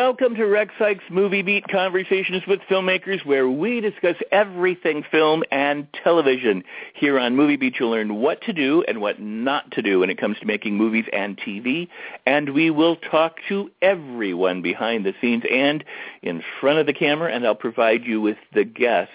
Welcome to Rex Sikes Movie Beat Conversations with Filmmakers, where we discuss everything film and television. Here on Movie Beat, you'll learn what to do and what not to do when it comes to making movies and TV. And we will talk to everyone behind the scenes and in front of the camera, and I'll provide you with the guests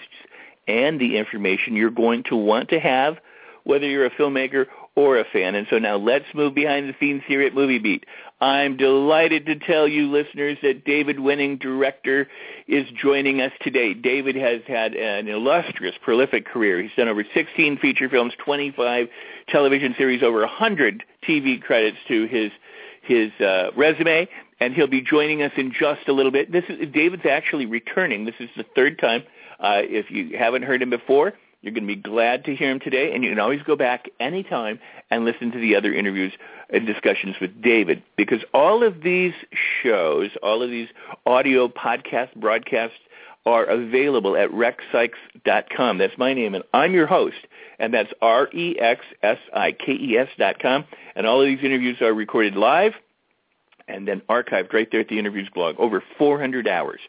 and the information you're going to want to have, whether you're a filmmaker or a fan. And so now let's move behind the scenes here at Movie Beat. I'm delighted to tell you, listeners, that David Winning, director, is joining us today. David has had an illustrious, prolific career. He's done over 16 feature films, 25 television series, over 100 TV credits to his his uh, resume, and he'll be joining us in just a little bit. This is David's actually returning. This is the third time. Uh, if you haven't heard him before, you're going to be glad to hear him today, and you can always go back anytime and listen to the other interviews and discussions with David, because all of these shows, all of these audio podcast broadcasts are available at rexsikes.com. That's my name, and I'm your host, and that's R-E-X-S-I-K-E-S dot com. And all of these interviews are recorded live and then archived right there at the interviews blog, over 400 hours.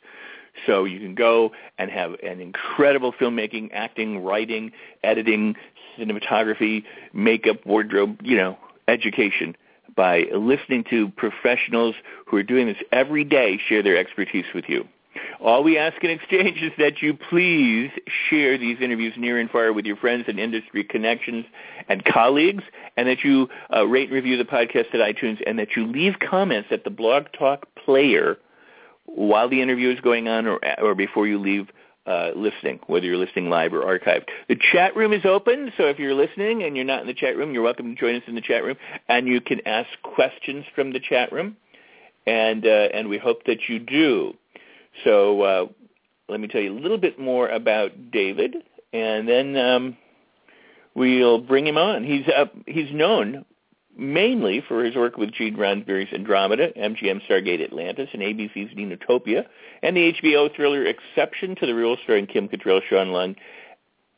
So you can go and have an incredible filmmaking, acting, writing, editing, cinematography, makeup, wardrobe, you know, education by listening to professionals who are doing this every day share their expertise with you. All we ask in exchange is that you please share these interviews near and far with your friends and industry connections and colleagues, and that you uh, rate and review the podcast at iTunes, and that you leave comments at the Blog Talk player while the interview is going on or, or before you leave uh, listening, whether you're listening live or archived. The chat room is open, so if you're listening and you're not in the chat room, you're welcome to join us in the chat room, and you can ask questions from the chat room, and uh, and we hope that you do. So uh, let me tell you a little bit more about David, and then um, we'll bring him on. He's uh, he's known mainly for his work with Gene Roddenberry's Andromeda, MGM Stargate Atlantis, and ABC's Dinotopia, and the HBO thriller Exception to the Rule starring Kim Cattrall, Sean Young,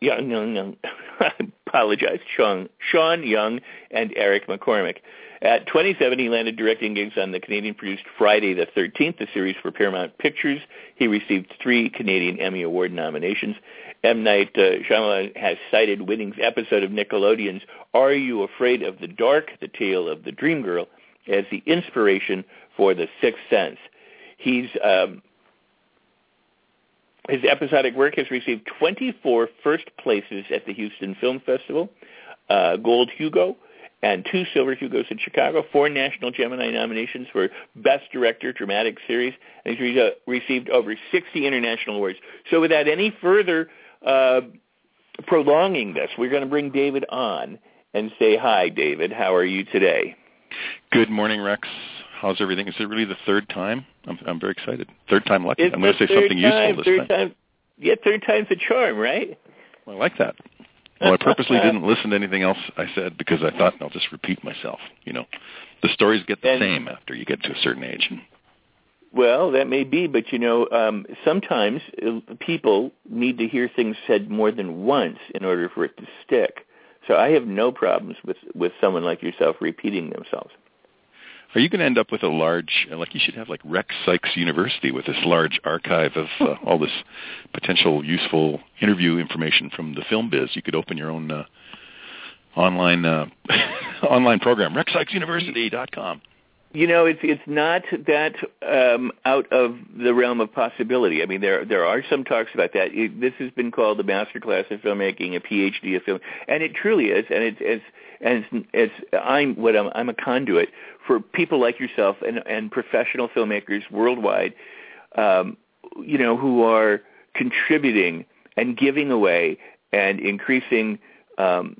Young, Young, Young I apologize, Sean, Sean Young, and Eric McCormack. At 27, he landed directing gigs on the Canadian-produced Friday the 13th, the series for Paramount Pictures. He received three Canadian Emmy Award nominations. M. Night uh, Shyamalan has cited Winning's episode of Nickelodeon's Are You Afraid of the Dark, The Tale of the Dream Girl, as the inspiration for The Sixth Sense. He's um, his episodic work has received 24 first places at the Houston Film Festival, uh, Gold Hugo, and two Silver Hugos in Chicago, four National Gemini nominations for Best Director Dramatic Series, and he's re- received over 60 international awards. So without any further uh, prolonging this, we're going to bring David on and say hi, David. How are you today? Good morning, Rex. How's everything? Is it really the third time? I'm, I'm very excited. Third time lucky. It's I'm going to say something time, useful this third time. time. Yeah, third time's a charm, right? Well, I like that. Well, I purposely didn't listen to anything else I said because I thought I'll just repeat myself. You know, the stories get the And- same after you get to a certain age. Well, that may be, but you know, um, sometimes uh, people need to hear things said more than once in order for it to stick. So I have no problems with with someone like yourself repeating themselves. Are you going to end up with a large, like you should have like Rex Sikes University with this large archive of uh, all this potential useful interview information from the film biz? You could open your own uh, online uh, online program, rexsikesuniversity.com. You know, it's it's not that um, out of the realm of possibility. I mean, there there are some talks about that. It, this has been called the master class of filmmaking, a PhD of film, and it truly is. And it's it's and it's, it's I'm what I'm I'm a conduit for people like yourself and and professional filmmakers worldwide, um, you know, who are contributing and giving away and increasing um,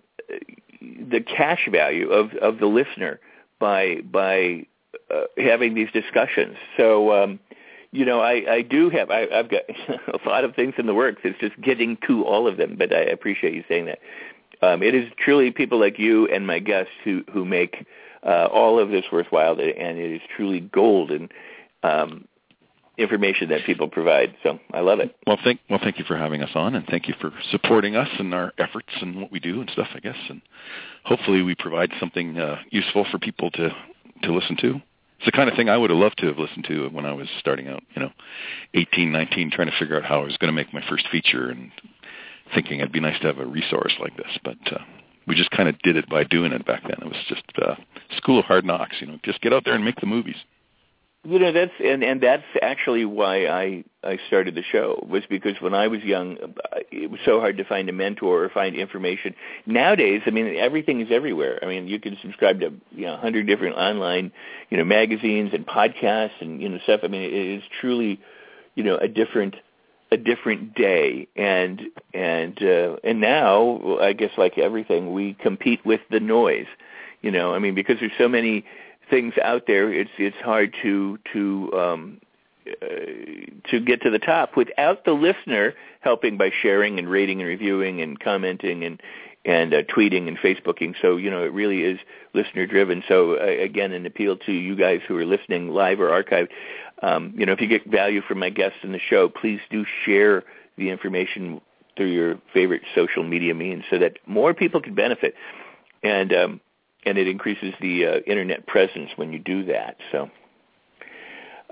the cash value of of the listener by by uh, having these discussions. So um, you know, I, I do have I, I've got a lot of things in the works. It's just getting to all of them. But I appreciate you saying that. Um, it is truly people like you and my guests who who make uh, all of this worthwhile, and it is truly gold and um, information that people provide. So I love it. Well, thank well, thank you for having us on, and thank you for supporting us and our efforts and what we do and stuff. I guess, and hopefully we provide something uh, useful for people to to listen to. It's the kind of thing I would have loved to have listened to when I was starting out, you know, 18, 19, trying to figure out how I was going to make my first feature and thinking it'd be nice to have a resource like this. But uh, we just kind of did it by doing it back then. It was just uh, school of hard knocks, you know, just get out there and make the movies. You know that's and and that's actually why I I started the show was because when I was young it was so hard to find a mentor or find information. Nowadays, I mean everything is everywhere. I mean you can subscribe to you know 100 different online you know magazines and podcasts and you know stuff. I mean it is truly you know a different a different day and and uh, and now I guess like everything we compete with the noise. You know, I mean because there's so many things out there, it's it's hard to to um, uh, to get to the top without the listener helping by sharing and rating and reviewing and commenting and and uh, tweeting and Facebooking. So you know it really is listener driven. So uh, again, an appeal to you guys who are listening live or archived. Um, you know, if you get value from my guests in the show, please do share the information through your favorite social media means so that more people can benefit. And um, and it increases the uh, internet presence when you do that. So,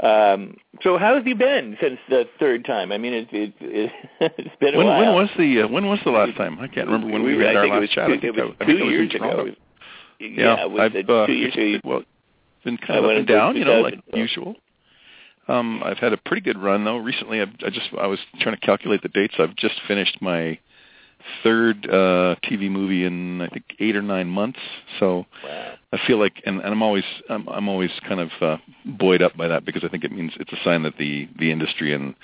um, so how have you been since the third time? I mean, it, it, it, it's been a when, while. When was the uh, when was the last time? I can't remember when we, we had our last chat. Two, I think, it was two years ago. Yeah, yeah was I've, uh, two years ago. Well, it's been kind of up and down, you know, like usual. Um, I've had a pretty good run though. Recently, I've, I just I was trying to calculate the dates. I've just finished my third uh TV movie in I think eight or nine months. So wow. I feel like, and, and I'm always I'm, I'm always kind of uh, buoyed up by that because I think it means it's a sign that the the industry and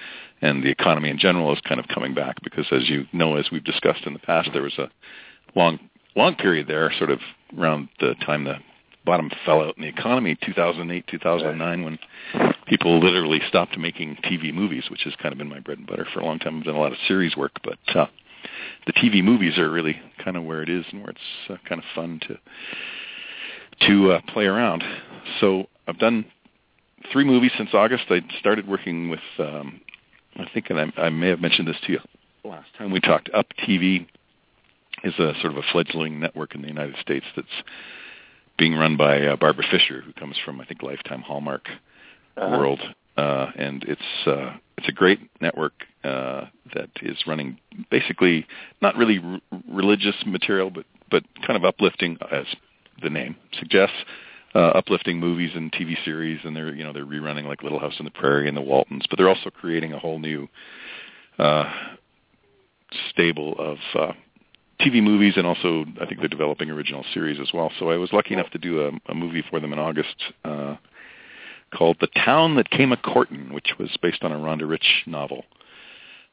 and the economy in general is kind of coming back. Because as you know, as we've discussed in the past, there was a long long period there, sort of around the time the bottom fell out in the economy, 2008, 2009, when people literally stopped making TV movies, which has kind of been my bread and butter for a long time. I've done a lot of series work, but uh, the TV movies are really kind of where it is and where it's uh, kind of fun to to uh, play around. So I've done three movies since August. I started working with, um, I think, and I, I may have mentioned this to you last time we talked. Up TV is a sort of a fledgling network in the United States that's being run by uh, Barbara Fisher, who comes from I think Lifetime Hallmark uh-huh. World, uh, and it's uh, it's a great network uh, that is running basically not really r- religious material, but but kind of uplifting, as the name suggests, uh, uplifting movies and TV series, and they're you know they're rerunning like Little House on the Prairie and The Waltons, but they're also creating a whole new uh, stable of uh, TV movies, and also I think they're developing original series as well. So I was lucky enough to do a, a movie for them in August. Uh, called The Town That Came a Courtin', which was based on a Rhonda Rich novel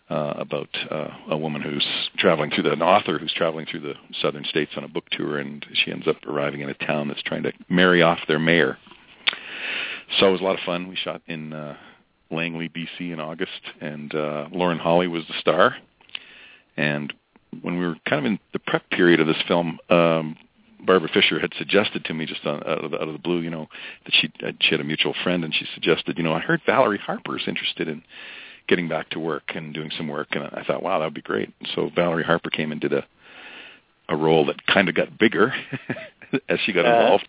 uh, about uh, a woman who's traveling through the, an author who's traveling through the southern states on a book tour, and she ends up arriving in a town that's trying to marry off their mayor. So it was a lot of fun. We shot in uh, Langley, BC in August, and uh, Lauren Holly was the star. And when we were kind of in the prep period of this film, um, Barbara Fisher had suggested to me just on, out, of the, out of the blue, you know, that she uh, she had a mutual friend, and she suggested, you know, I heard Valerie Harper's interested in getting back to work and doing some work, and I thought, wow, that would be great. So Valerie Harper came and did a a role that kind of got bigger as she got Uh-huh. involved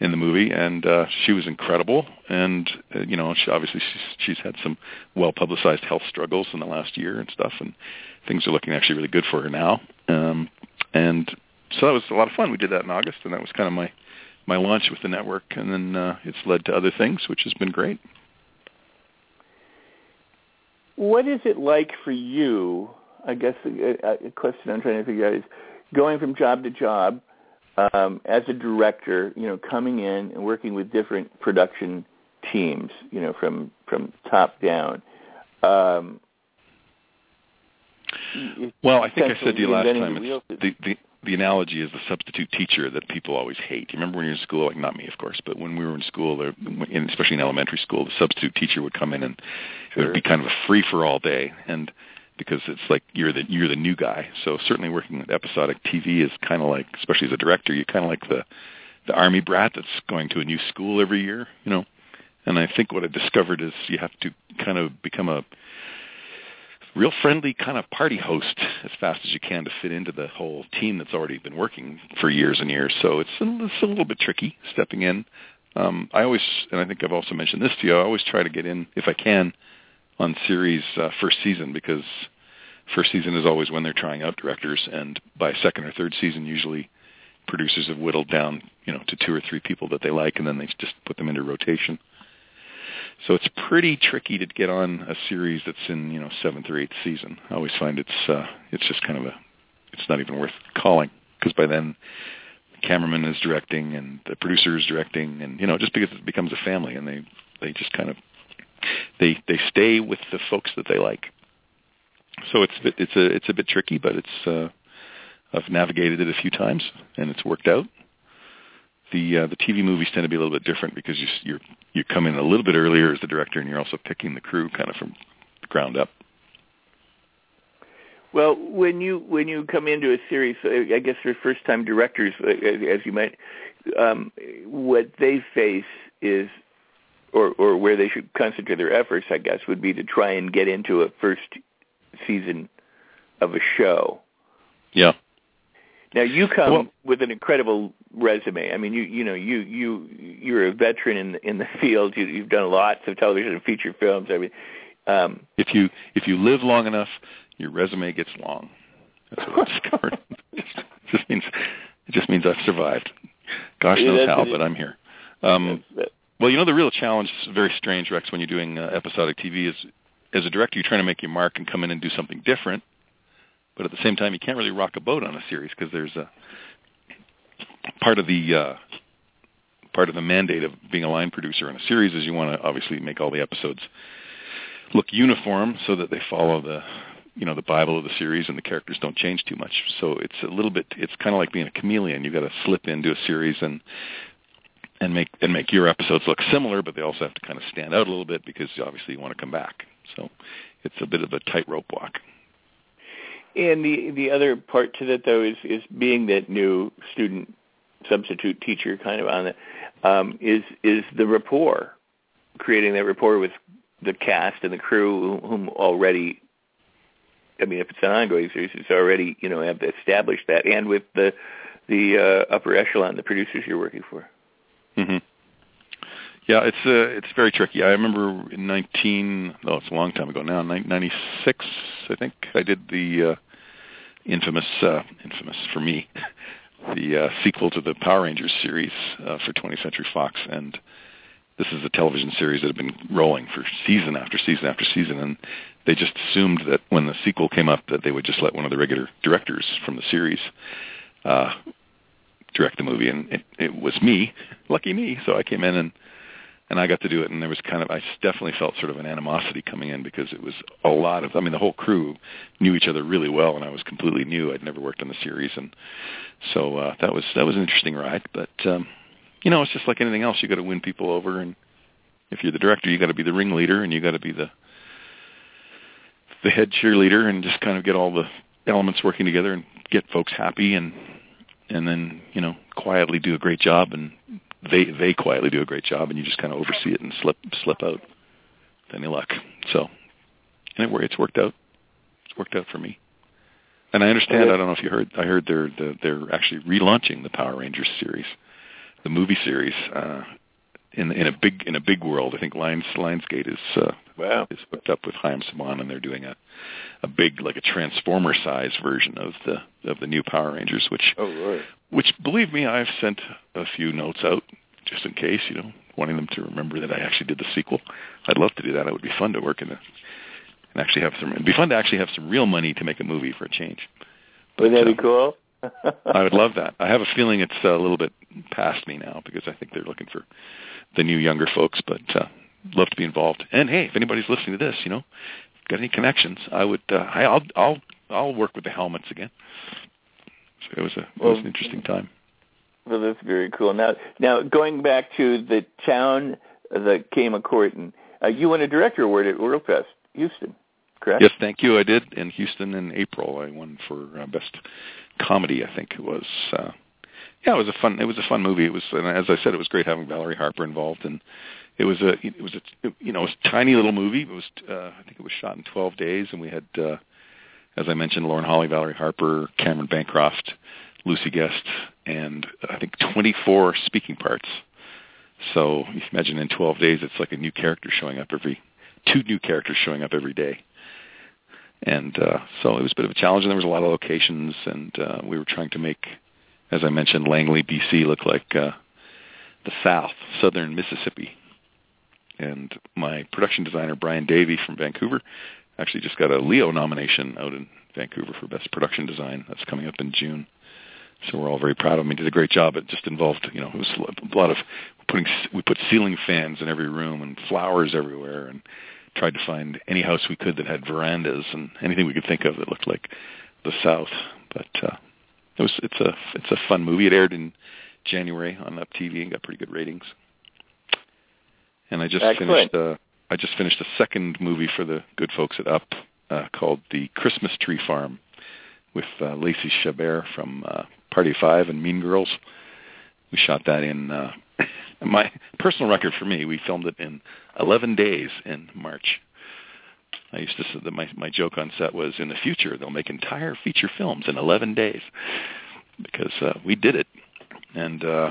in the movie, and uh, she was incredible. And uh, you know, she obviously she's, she's had some well publicized health struggles in the last year and stuff, and things are looking actually really good for her now. Um, and so that was a lot of fun. We did that in August, and that was kind of my my launch with the network, and then uh, it's led to other things, which has been great. What is it like for you? I guess a, a question I'm trying to figure out is going from job to job um, as a director. You know, coming in and working with different production teams. You know, from from top down. Um, Well, I think I said to you last time, it's the, the the analogy is the substitute teacher that people always hate. You remember when you were in school, like not me, of course, but when we were in school, there, in, especially in elementary school, the substitute teacher would come in and sure. it would be kind of a free for all day, and because it's like you're the you're the new guy. So certainly working with episodic TV is kind of like, especially as a director, you're kind of like the the army brat that's going to a new school every year, you know. And I think what I discovered is you have to kind of become a real friendly kind of party host as fast as you can to fit into the whole team that's already been working for years and years. So it's a, it's a little bit tricky stepping in. Um, I always, and I think I've also mentioned this to you, I always try to get in if I can on series uh, first season because first season is always when they're trying out directors, and by second or third season, usually producers have whittled down, you know, to two or three people that they like, and then they just put them into rotation. So it's pretty tricky to get on a series that's in you know seventh or eighth season. I always find it's uh, it's just kind of a it's not even worth calling because by then the cameraman is directing and the producer is directing and you know just because it becomes a family and they they just kind of they they stay with the folks that they like. So it's it's a it's a bit tricky, but it's uh, I've navigated it a few times and it's worked out the uh, the TV movies tend to be a little bit different because you you're you come in a little bit earlier as the director, and you're also picking the crew kind of from the ground up. Well, when you when you come into a series, uh, I guess for first time directors, uh, as you might, um, what they face is, or or where they should concentrate their efforts, I guess, would be to try and get into a first season of a show. Yeah. Now you come well, with an incredible resume. I mean, you you know you you you're a veteran in the, in the field. You, you've done lots of television and feature films. I mean, um, if you if you live long enough, your resume gets long. That's what I've discovered. it just means it just means I've survived. Gosh knows yeah, how, but I'm here. Um, well, you know the real challenge, is very strange, Rex, when you're doing uh, episodic TV is as a director, you're trying to make your mark and come in and do something different but at the same time, you can't really rock a boat on a series because there's a part of the uh, part of the mandate of being a line producer in a series is you want to obviously make all the episodes look uniform so that they follow the you know the bible of the series and the characters don't change too much. So it's a little bit it's kind of like being a chameleon. You've got to slip into a series and and make and make your episodes look similar but they also have to kind of stand out a little bit because obviously you want to come back. So it's a bit of a tightrope walk and the the other part to that though is is being that new student substitute teacher kind of on it um, is is the rapport, creating that rapport with the cast and the crew whom already. I mean, if it's an ongoing series, it's already you know have established that, and with the the uh, upper echelon, the producers you're working for. Mm-hmm. Yeah, it's uh, it's very tricky. I remember in 19, oh, it's a long time ago now, 96, I think I did the uh, infamous, uh, infamous for me, the uh, sequel to the Power Rangers series uh, for 20th Century Fox, and this is a television series that had been rolling for season after season after season, and they just assumed that when the sequel came up that they would just let one of the regular directors from the series uh, direct the movie, and it, it was me, lucky me. So I came in and and I got to do it, and there was kind of I definitely felt sort of an animosity coming in because it was a lot of I mean the whole crew knew each other really well, and I was completely new. I'd never worked on the series, and so uh, that was that was an interesting ride. But um, you know, it's just like anything else. You got to win people over, and if you're the director, you got to be the ringleader, and you got to be the the head cheerleader, and just kind of get all the elements working together and get folks happy, and and then you know quietly do a great job and they they quietly do a great job, and you just kind of oversee it and slip slip out. With Any luck? So, and it, it's worked out. It's worked out for me. And I understand. I don't know if you heard. I heard they're they're actually relaunching the Power Rangers series, the movie series, uh, in in a big in a big world. I think Lions Lionsgate is uh, wow. is hooked up with Haim Saban, and they're doing a a big like a transformer size version of the of the new Power Rangers, which oh, right. which believe me, I've sent a few notes out just in case, you know, wanting them to remember that I actually did the sequel. I'd love to do that. It would be fun to work in a and actually have some. It'd be fun to actually have some real money to make a movie for a change. But, Wouldn't that be cool? I would love that. I have a feeling it's a little bit past me now because I think they're looking for the new younger folks. But uh, love to be involved. And hey, if anybody's listening to this, you know, got any connections, I would. Uh, I, I'll I'll I'll work with the helmets again. So it was a it was an interesting time. Well, that's very cool. Now, now going back to the town that came a courting, uh, you won a director award at WorldFest Houston, correct? Yes, thank you. I did in Houston in April. I won for uh, best comedy. I think it was. Uh, yeah, it was a fun. It was a fun movie. It was, and as I said, it was great having Valerie Harper involved, and it was a, it was a, you know, it was a tiny little movie. It was, uh, I think it was shot in 12 days, and we had, uh, as I mentioned, Lauren Holly, Valerie Harper, Cameron Bancroft, Lucy Guest, and I think 24 speaking parts. So you imagine in 12 days, it's like a new character showing up every, two new characters showing up every day. And uh, so it was a bit of a challenge, and there was a lot of locations, and uh, we were trying to make, as I mentioned, Langley, BC look like uh, the South, southern Mississippi. And my production designer, Brian Davey from Vancouver, actually just got a Leo nomination out in Vancouver for Best Production Design. That's coming up in June. So we're all very proud of him. He did a great job. It just involved, you know, it was a lot of putting. We put ceiling fans in every room and flowers everywhere, and tried to find any house we could that had verandas and anything we could think of that looked like the South. But uh, it was it's a it's a fun movie. It aired in January on Up TV and got pretty good ratings. And I just Excellent. finished uh, I just finished a second movie for the good folks at Up uh, called The Christmas Tree Farm with uh, Lacey Chabert from uh, Party Five and Mean Girls. We shot that in uh, my personal record for me. We filmed it in 11 days in March. I used to say that my my joke on set was in the future they'll make entire feature films in 11 days because uh, we did it, and uh,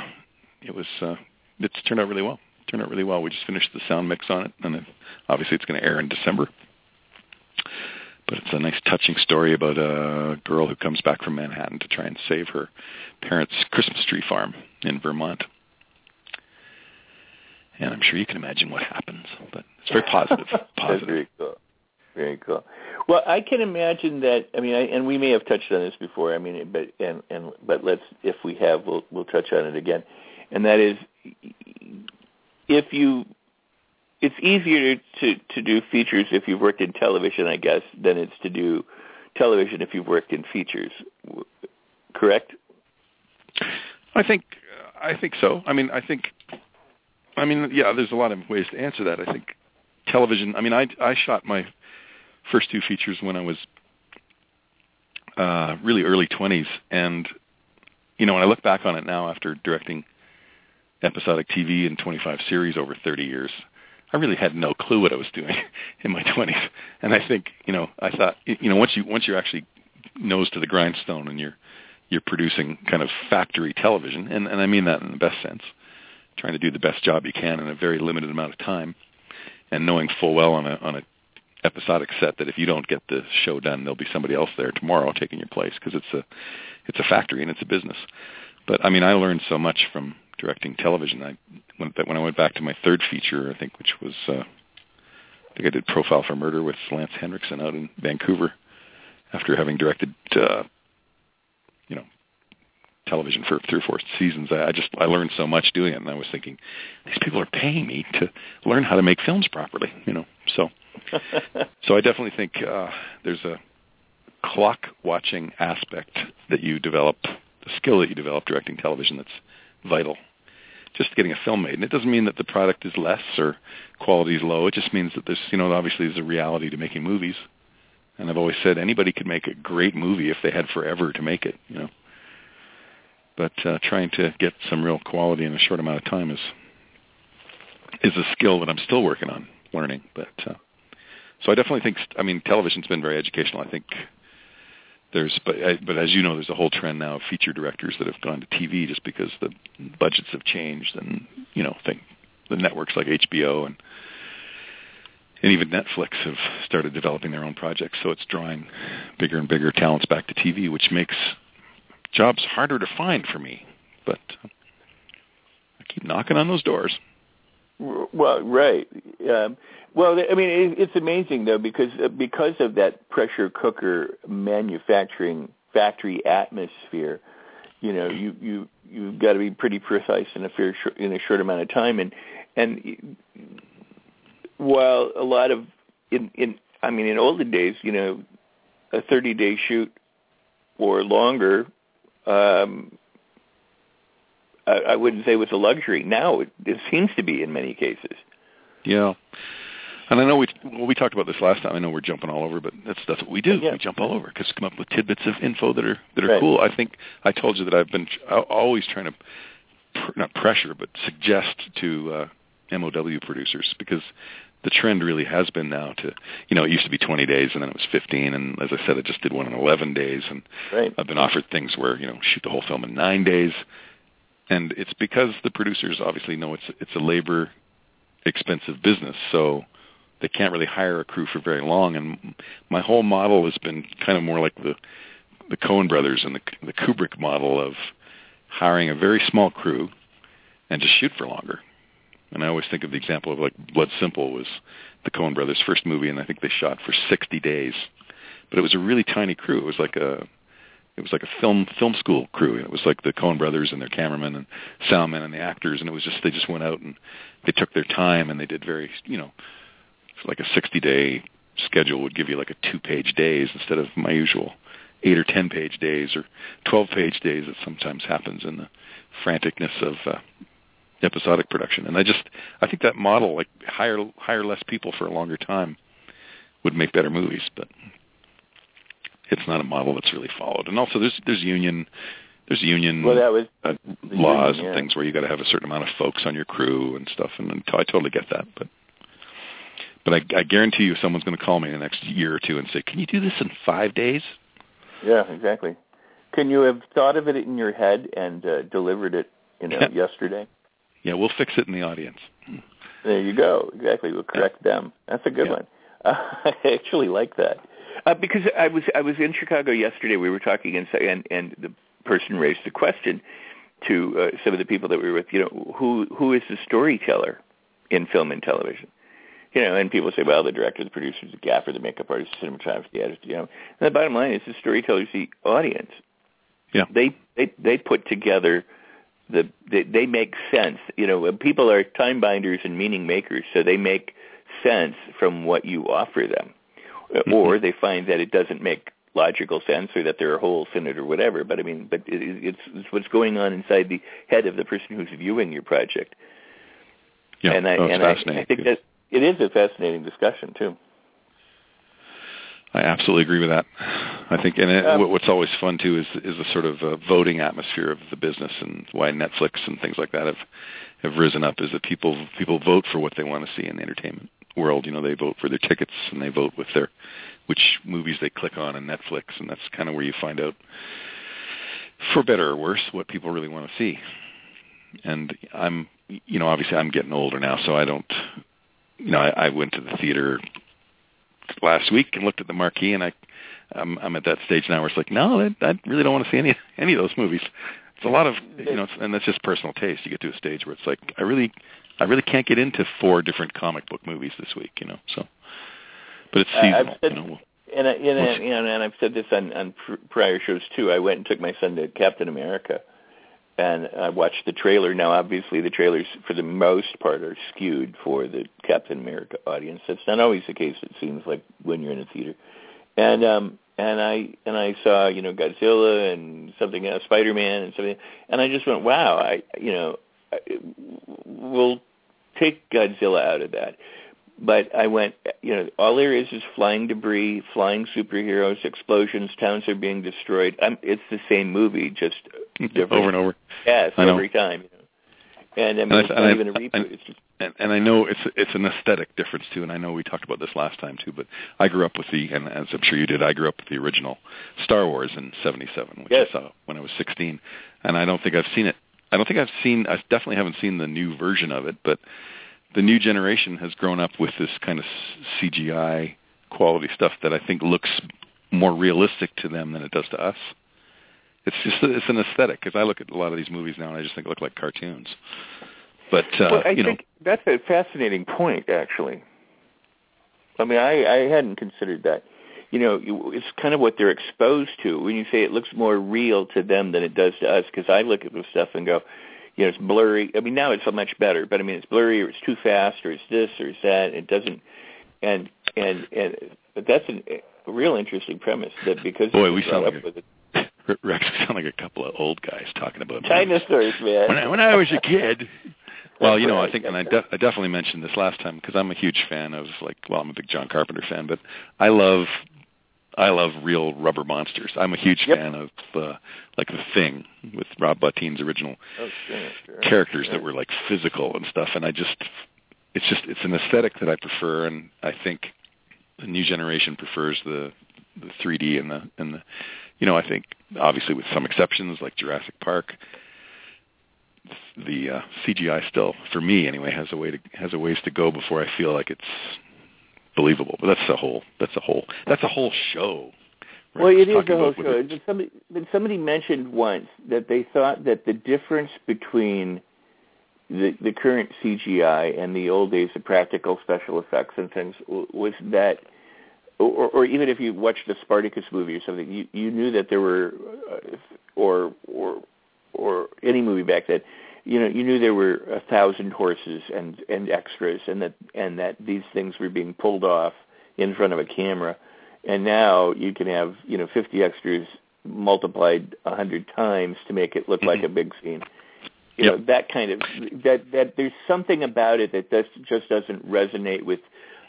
it was uh, it's turned out really well. Turned out really well. We just finished the sound mix on it, and then obviously it's going to air in December but it's a nice touching story about a girl who comes back from Manhattan to try and save her parents' Christmas tree farm in Vermont. And I'm sure you can imagine what happens, but it's very positive. positive. very cool. Very cool. Well, I can imagine that. I mean, I, and we may have touched on this before. I mean, but and and but let's if we have, we'll we'll touch on it again. And that is, if you it's easier to to do features if you've worked in television, I guess, than it's to do television if you've worked in features. Correct? I think I think so. I mean, I think I mean, yeah, there's a lot of ways to answer that. I think television. I mean, I I shot my first two features when I was uh really early 20s and you know, when I look back on it now after directing episodic TV and 25 series over 30 years, I really had no clue what I was doing in my 20s. And I think, you know, I thought, you know, once you once you're actually nose to the grindstone and you're you're producing kind of factory television, and, and I mean that in the best sense, trying to do the best job you can in a very limited amount of time, and knowing full well on a on a episodic set that if you don't get the show done, there'll be somebody else there tomorrow taking your place because it's a it's a factory and it's a business. But I mean, I learned so much from directing television. I when, when I went back to my third feature, I think, which was uh, I think I did Profile for Murder with Lance Henriksen out in Vancouver, after having directed, uh, you know, television for three or four seasons. I, I just I learned so much doing it, and I was thinking, these people are paying me to learn how to make films properly, you know. So, so I definitely think uh, there's a clock watching aspect that you develop, the skill that you develop directing television that's vital. Just getting a film made, and it doesn't mean that the product is less or quality is low. It just means that there's, you know, obviously there's a reality to making movies. And I've always said anybody could make a great movie if they had forever to make it, you know. But uh, trying to get some real quality in a short amount of time is is a skill that I'm still working on learning. But uh, so I definitely think, I mean, television's been very educational. I think there's but but as you know, there's a whole trend now of feature directors that have gone to TV just because the budgets have changed, and you know, think the networks like HBO and and even Netflix have started developing their own projects. So it's drawing bigger and bigger talents back to TV, which makes jobs harder to find for me. But I keep knocking on those doors. Well, right. Um, well, I mean, it, it's amazing though because uh, because of that pressure cooker manufacturing factory atmosphere. You know, you you you've got to be pretty precise in a fair in a short amount of time, and and while a lot of in in I mean in olden days, you know, a 30 day shoot or longer um, I, I wouldn't say it was a luxury. Now it, it seems to be in many cases. Yeah. And I know we well, we talked about this last time. I know we're jumping all over, but that's that's what we do. Yeah. We jump all over because come up with tidbits of info that are that are Right. cool. I think I told you that I've been always trying to pr- not pressure, but suggest to uh, MOW producers because the trend really has been now to you know it used to be 20 days and then it was 15, and as I said, I just did one in 11 days, and Right. I've been offered things where you know shoot the whole film in nine days, and it's because the producers obviously know it's it's a labor expensive business, so they can't really hire a crew for very long. And my whole model has been kind of more like the the Coen brothers and the the Kubrick model of hiring a very small crew and just shoot for longer. And I always think of the example of like Blood Simple was the Coen brothers' first movie, and I think they shot for 60 days. But it was a really tiny crew. It was like a it was like a film film school crew. It was like the Coen brothers and their cameraman and soundman and the actors, and it was just they just went out and they took their time and they did very you know like a 60 day schedule would give you like a two page days instead of my usual eight or ten page days or 12 page days that sometimes happens in the franticness of uh, episodic production. And I just I think that model like hire hire less people for a longer time would make better movies, but it's not a model that's really followed. And also there's there's union there's union Well, that was uh, laws union, and things where you got to have a certain amount of folks on your crew and stuff, and, and I totally get that. But but I, I guarantee you, someone's going to call me in the next year or two and say, "Can you do this in five days?" yeah, exactly. Can you have thought of it in your head and uh, delivered it, you know, yesterday? Yeah, we'll fix it in the audience. There you go. Exactly. We'll correct them. That's a good Yeah. one. Uh, I actually like that uh, because I was I was in Chicago yesterday. We were talking and and and the person raised the question to uh, some of the people that we were with. You know, who who is the storyteller in film and television? You know, and people say, well, the director, the producer, the gaffer, the makeup artist, the cinematographer, the editor. You know, and the bottom line is the storyteller's the audience. Yeah. They they they put together the they, they make sense. You know, people are time binders and meaning makers, so they make sense from what you offer them, Mm-hmm. or they find that it doesn't make logical sense, or that there are holes in it, or whatever. But I mean, but it, it's, it's what's going on inside the head of the person who's viewing your project. Yeah, and I and I. I think that it is a fascinating discussion too. I absolutely agree with that. I think, and it, Um, what's always fun too is is the sort of uh, voting atmosphere of the business, and why Netflix and things like that have have risen up. Is that people people vote for what they want to see in the entertainment world. You know, they vote for their tickets and they vote with their which movies they click on in Netflix, and that's kind of where you find out, for better or worse, what people really want to see. And I'm, you know, obviously I'm getting older now, so I don't, you know, I, I went to the theater last week and looked at the marquee, and I, I'm, I'm at that stage now where it's like, no, I, I really don't want to see any any of those movies. It's a lot of, you know, it's, and that's just personal taste. You get to a stage where it's like, I really, I really can't get into four different comic book movies this week, you know. So, but it's I- seasonal, said- you know. And I, and, What's- and, I've said this on, on pr- prior shows too. I went and took my son to Captain America, and I watched the trailer. Now, obviously, the trailers for the most part are skewed for the Captain America audience. That's not always the case. It seems like when you're in a theater, and um, and I and I saw you know Godzilla and something else, Spider Man and something, and I just went, wow, I you know, I, we'll take Godzilla out of that but I went, you know, all there is is flying debris, flying superheroes, explosions, towns are being destroyed. I'm, it's the same movie, just different over and over. yes I every time. You know. And I mean, And it's and not I- even a reboot. I- it's just and, and I know it's it's an aesthetic difference too, and I know we talked about this last time too. But I grew up with the, and as I'm sure you did, I grew up with the original Star Wars in '77, which Yes. I saw when I was 16, and I don't think I've seen it. I don't think I've seen. I definitely haven't seen the new version of it, but the new generation has grown up with this kind of CGI quality stuff that I think looks more realistic to them than it does to us. It's just it's an aesthetic because I look at a lot of these movies now and I just think look like cartoons. But uh, well, I you know, think that's a fascinating point, actually. I mean, I, I hadn't considered that. You know, it's kind of what they're exposed to when you say it looks more real to them than it does to us. Because I look at this stuff and go, you know, it's blurry. I mean, now it's so much better, but I mean, it's blurry, or it's too fast, or it's this, or it's that. It doesn't, and and and but that's an, a real interesting premise that because Boy, we sound like with it. Rex sound like a couple of old guys talking about dinosaurs, man. When I, when I was a kid. Well, you know, I think, and I, I definitely mentioned this last time because I'm a huge fan of like, well, I'm a big John Carpenter fan, but I love, I love real rubber monsters. I'm a huge Yep. fan of uh, like the Thing with Rob Bottin's original Oh, sure, sure, characters sure. that were like physical and stuff, and I just, it's just, it's an aesthetic that I prefer, and I think the new generation prefers the the 3D and the and the, you know, I think obviously with some exceptions like Jurassic Park, the uh, CGI still, for me anyway, has a way to has a ways to go before I feel like it's believable. But that's a whole that's a whole that's a whole show. right? Well, it is the whole show. But somebody, but somebody mentioned once that they thought that the difference between the the current CGI and the old days of practical special effects and things w- was that, or, or even if you watched the Spartacus movie or something, you you knew that there were, uh, or or or any movie back then, you know, you knew there were a thousand horses and and extras, and that and that these things were being pulled off in front of a camera and now you can have you know 50 extras multiplied a hundred times to make it look like a mm-hmm. big scene. You Yep. know that kind of that that there's something about it that does, just doesn't resonate with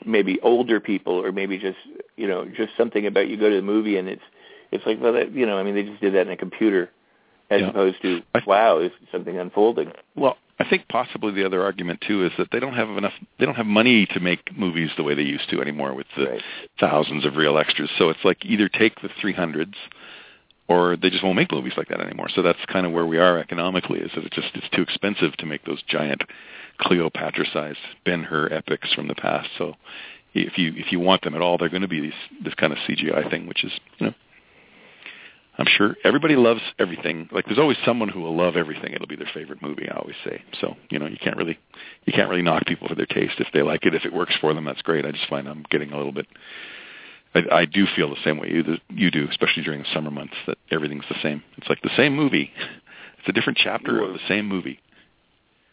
maybe older people or maybe just you know just something about you go to the movie and it's it's like well that, you know I mean they just did that in a computer as Yeah. opposed to wow is something unfolding. Well, I think possibly the other argument too is that they don't have enough. They don't have money to make movies the way they used to anymore with the Right. thousands of real extras. So it's like either take the 300s, or they just won't make movies like that anymore. So that's kind of where we are economically. Is that it just it's too expensive to make those giant Cleopatra-sized Ben Hur epics from the past. So if you if you want them at all, they're going to be these this kind of CGI thing, which is you know I'm sure everybody loves everything. Like there's always someone who will love everything. It'll be their favorite movie. I always say. So you know you can't really you can't really knock people for their taste if they like it. If it works for them, that's great. I just find I'm getting a little bit. I, I do feel the same way you you do, especially during the summer months. That everything's the same. It's like the same movie. It's a different chapter of the same movie.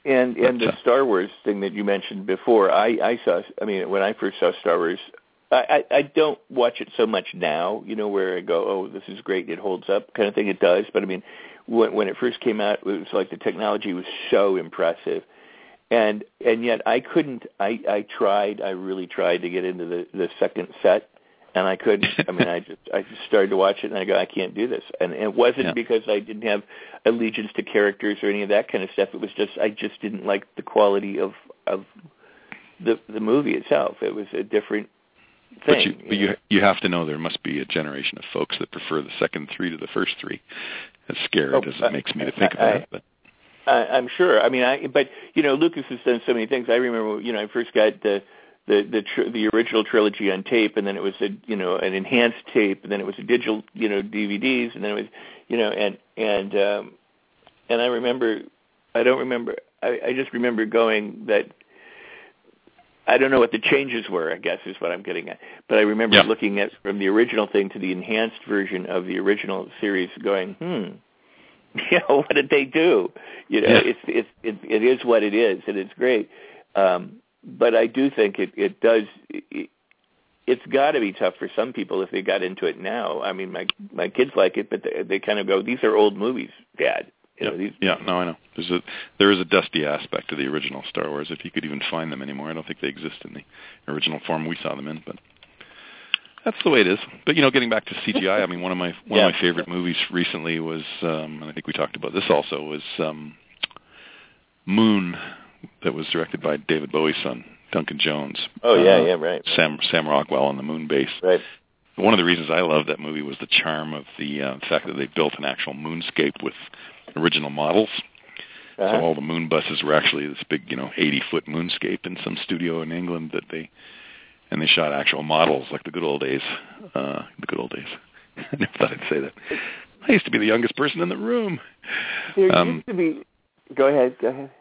And and But, the uh, Star Wars thing that you mentioned before, I I saw. I mean, when I first saw Star Wars, I I, don't watch it so much now. You know, where I go, oh, this is great, it holds up, kind of thing. It does, but I mean, when when it first came out, it was like the technology was so impressive, and and yet I couldn't. I I tried. I really tried to get into the the second set. And I couldn't. I mean, I just I just started to watch it, and I go, I can't do this. And it wasn't Yeah. because I didn't have allegiance to characters or any of that kind of stuff. It was just I just didn't like the quality of of the the movie itself. It was a different thing. But you, but you you have to know there must be a generation of folks that prefer the second three to the first three. As scary Oh, as I- it makes me to think I- about it, but I, I'm sure. I mean, I but you know, Lucas has done so many things. I remember, you know, I first got the the the tr- the original trilogy on tape, and then it was a you know an enhanced tape, and then it was a digital you know DVDs, and then it was you know and and um, and I remember, I don't remember, I, I just remember going that. I don't know what the changes were. I guess is what I'm getting at. But I remember Yeah. looking at from the original thing to the enhanced version of the original series, going, "Hmm, you know, what did they do? You know, Yeah. it's it's it, it is what it is, and it's great. Um, but I do think it it does. It, it's got to be tough for some people if they got into it now. I mean, my my kids like it, but they, they kind of go, "These are old movies, Dad." You know, yeah, these, yeah, no, I know. There's a there is a dusty aspect to the original Star Wars. If you could even find them anymore, I don't think they exist in the original form we saw them in. But that's the way it is. But you know, getting back to CGI, I mean, one of my one Yeah. of my favorite movies recently was, um, and I think we talked about this also, was um, Moon, that was directed by David Bowie's son, Duncan Jones. Oh yeah, Uh, yeah, right, Sam Sam Rockwell on the moon base. right. One of the reasons I loved that movie was the charm of the uh, fact that they built an actual moonscape with original models. Uh-huh. So all the moon buses were actually this big, you know, 80-foot moonscape in some studio in England that they and they shot actual models like the good old days. Uh, the good old days. I never thought I'd say that. I used to be the youngest person in the room. There Um, used to be. Go ahead. Go ahead.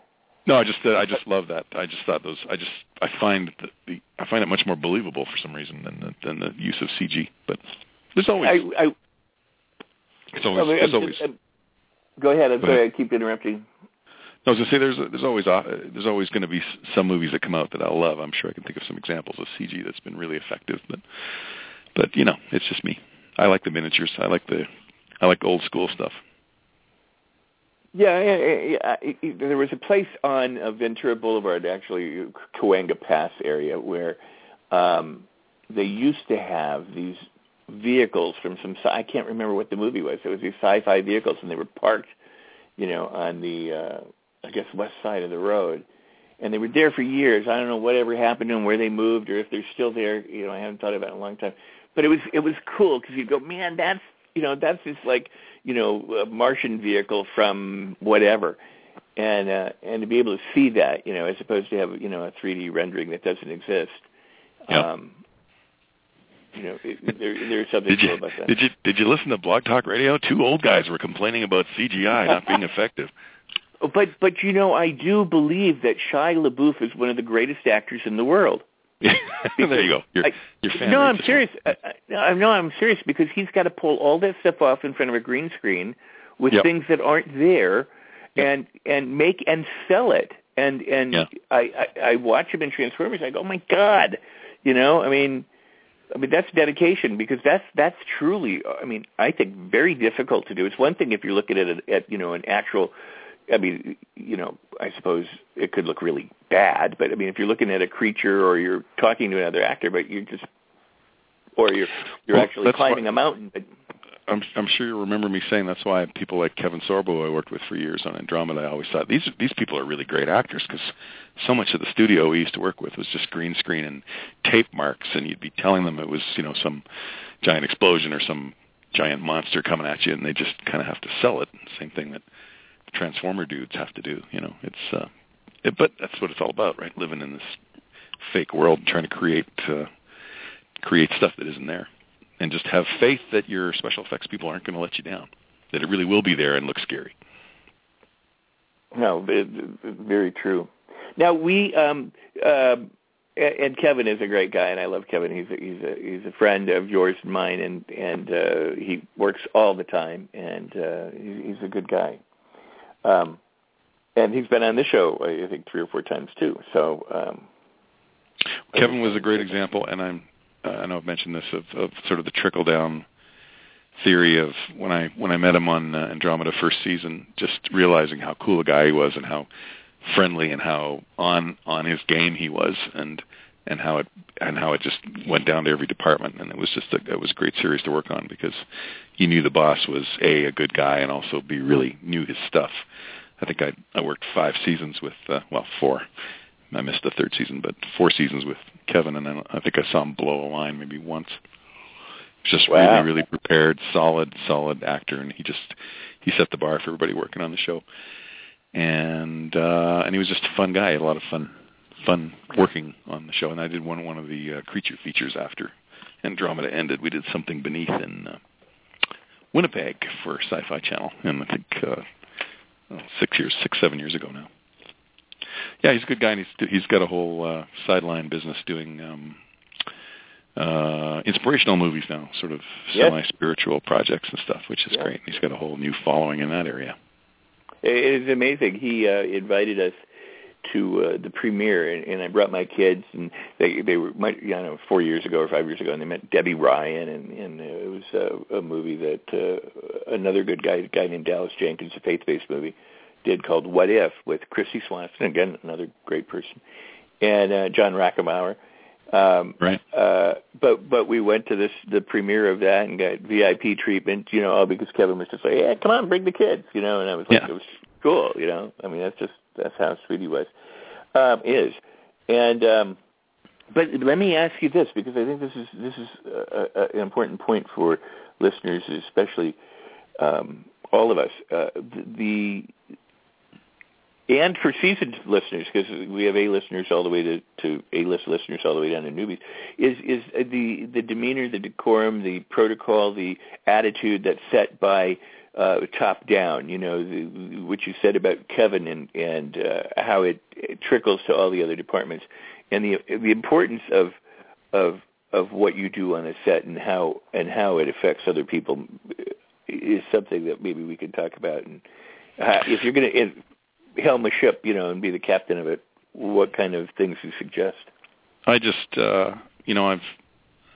No, I just uh, I just love that. I just thought those. I just I find the, the I find it much more believable for some reason than the, than the use of CG. But there's always I, I, it's always I mean, I'm always just- go ahead. I'm Go sorry. I keep interrupting. I was gonna say there's there's always uh, there's always going to be some movies that come out that I'll love. I'm sure I can think of some examples of CG that's been really effective, but but you know it's just me. I like the miniatures. I like the I like old school stuff. Yeah, yeah, yeah, there was a place on uh, Ventura Boulevard, actually, Cahuenga Pass area, where um, they used to have these vehicles from some. I can't remember what the movie was. It was these sci-fi vehicles, and they were parked, you know, on the uh, I guess west side of the road, and they were there for years. I don't know whatever happened to them, where they moved, or if they're still there. You know, I haven't thought about it in a long time. But it was it was cool because you go, man, that's you know that's just like you know, a Martian vehicle from whatever. And uh, and to be able to see that, you know, as opposed to have you know a 3D rendering that doesn't exist. Yep. Um, you know, it, there, there's something did you, cool about that. Did you did you listen to Blog Talk Radio? Two old guys were complaining about CGI not being effective. But but you know, I do believe that Shia LaBeouf is one of the greatest actors in the world. there you go. Your, I, your no, I'm serious. I, I, no, I'm serious because he's got to pull all that stuff off in front of a green screen with Yep. things that aren't there, Yep. and and make and sell it. And and Yeah. I, I I watch him in Transformers. I go, oh my god, you know. I mean, I mean that's dedication because that's that's truly. I mean, I think very difficult to do. It's one thing if you're looking at it at you know an actual. I mean, you know, I suppose it could look really bad, but I mean, if you're looking at a creature or you're talking to another actor, but you're just, or you're you're Well, actually climbing why- a mountain. But, I'm I'm sure you remember me saying that's why people like Kevin Sorbo, I worked with for years on Andromeda, I always thought these these people are really great actors because so much of the studio we used to work with was just green screen and tape marks, and you'd be telling them it was you know some giant explosion or some giant monster coming at you, and they just kind of have to sell it. Same thing that the Transformer dudes have to do. You know, it's uh, it, but that's what it's all about, right? Living in this fake world and trying to create uh, create stuff that isn't there and just have faith that your special effects people aren't going to let you down. That it really will be there and look scary. no, it, it- very true. Now we um um and Kevin is a great guy, and I love Kevin. He's a, he's a he's a friend of yours and mine, and and uh, he works all the time, and uh, he's, he's a good guy. Um, and he's been on the show, I think, three or four times too. So um, Kevin was a great example, and I'm uh, I know I've mentioned this of, of sort of the trickle down theory of when I when I met him on uh, Andromeda first season, just realizing how cool a guy he was and how friendly and how on on his game he was, and and how it and how it just went down to every department, and it was just a, it was a great series to work on because he knew the boss was a a good guy and also b really knew his stuff. I think I I worked five seasons with uh, well four. I missed the third season, but four seasons with Kevin, and I, I think I saw him blow a line maybe once. He's just Wow. really, really prepared, solid, solid actor, and he just he set the bar for everybody working on the show. And uh, and he was just a fun guy. He had a lot of fun, fun working on the show. And I did one one of the uh, creature features after Andromeda ended. We did something beneath in uh, Winnipeg for Sci-Fi Channel, and I think uh, oh, six years, six seven years ago now. Yeah, he's a good guy, and he's he's got a whole uh, sideline business doing um, uh, inspirational movies now, sort of Yes. semi-spiritual projects and stuff, which is Yeah. great. He's got a whole new following in that area. It is amazing. He uh, invited us to uh, the premiere, and, and I brought my kids, and they they were my, don't know four years ago or five years ago, and they met Debby Ryan, and, and it was uh, a movie that uh, another good guy, a guy named Dallas Jenkins, a faith-based movie, did called What If with Kristy Swanson, again another great person, and uh, John Rackamauer. Um, Right. uh, but but we went to this the premiere of that and got VIP treatment, you know, all because Kevin was just like, "Yeah, come on, bring the kids," you know, and I was like, Yeah. "It was cool," you know. I mean, that's just that's how sweet he was, um, is, and um, but let me ask you this because I think this is this is a, a, an important point for listeners, especially um, all of us. Uh, the and for seasoned listeners, because we have A listeners all the way to, to A list listeners all the way down to newbies, is is the the demeanor, the decorum, the protocol, the attitude that's set by uh, top down. You know, the, what you said about Kevin and and uh, how it, it trickles to all the other departments, and the the importance of of of what you do on a set and how and how it affects other people is something that maybe we could talk about. And uh, if you're going to helm a ship, you know, and be the captain of it, what kind of things you suggest? I just, uh, you know, I've,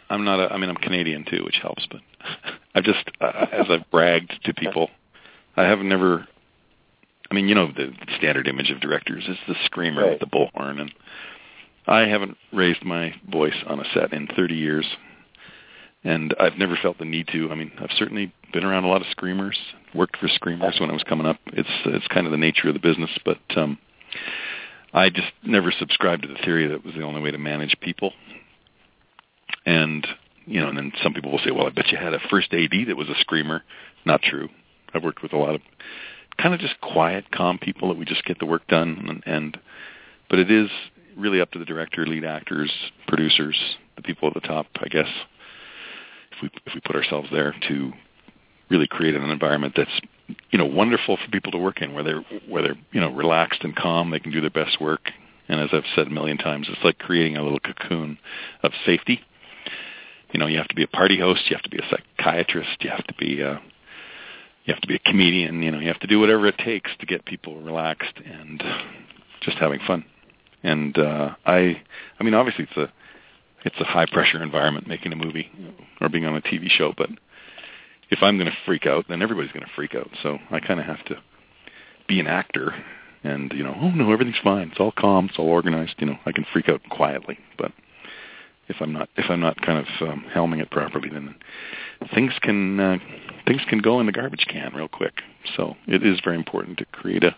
I'm not a, I mean, I'm Canadian too, which helps, but I've just, uh, as I've bragged to people, I have never. I mean, you know, the standard image of directors is the screamer Right. with the bullhorn, and I haven't raised my voice on a set in 30 years, and I've never felt the need to. I mean, I've certainly been around a lot of screamers, worked for screamers when I was coming up. It's it's kind of the nature of the business, but um, I just never subscribed to the theory that it was the only way to manage people. And you know, and then some people will say, "Well, I bet you had a first AD that was a screamer." Not true. I've worked with a lot of kind of just quiet, calm people that we just get the work done, and, and but it is really up to the director, lead actors, producers, the people at the top, I guess. If we if we put ourselves there to really create an environment that's you know wonderful for people to work in, where they're where they're you know relaxed and calm, they can do their best work. And as I've said a million times, it's like creating a little cocoon of safety. You know, you have to be a party host, you have to be a psychiatrist, you have to be a you have to be a comedian, you know, you have to do whatever it takes to get people relaxed and just having fun. And uh I I mean obviously it's a it's a high pressure environment making a movie or being on a TV show, but if I'm going to freak out, then everybody's going to freak out. So I kind of have to be an actor and, you know, oh no, everything's fine. It's all calm, it's all organized, you know, I can freak out quietly, but if I'm not if I'm not kind of um, helming it properly, then things can uh, things can go in the garbage can real quick. So it is very important to create a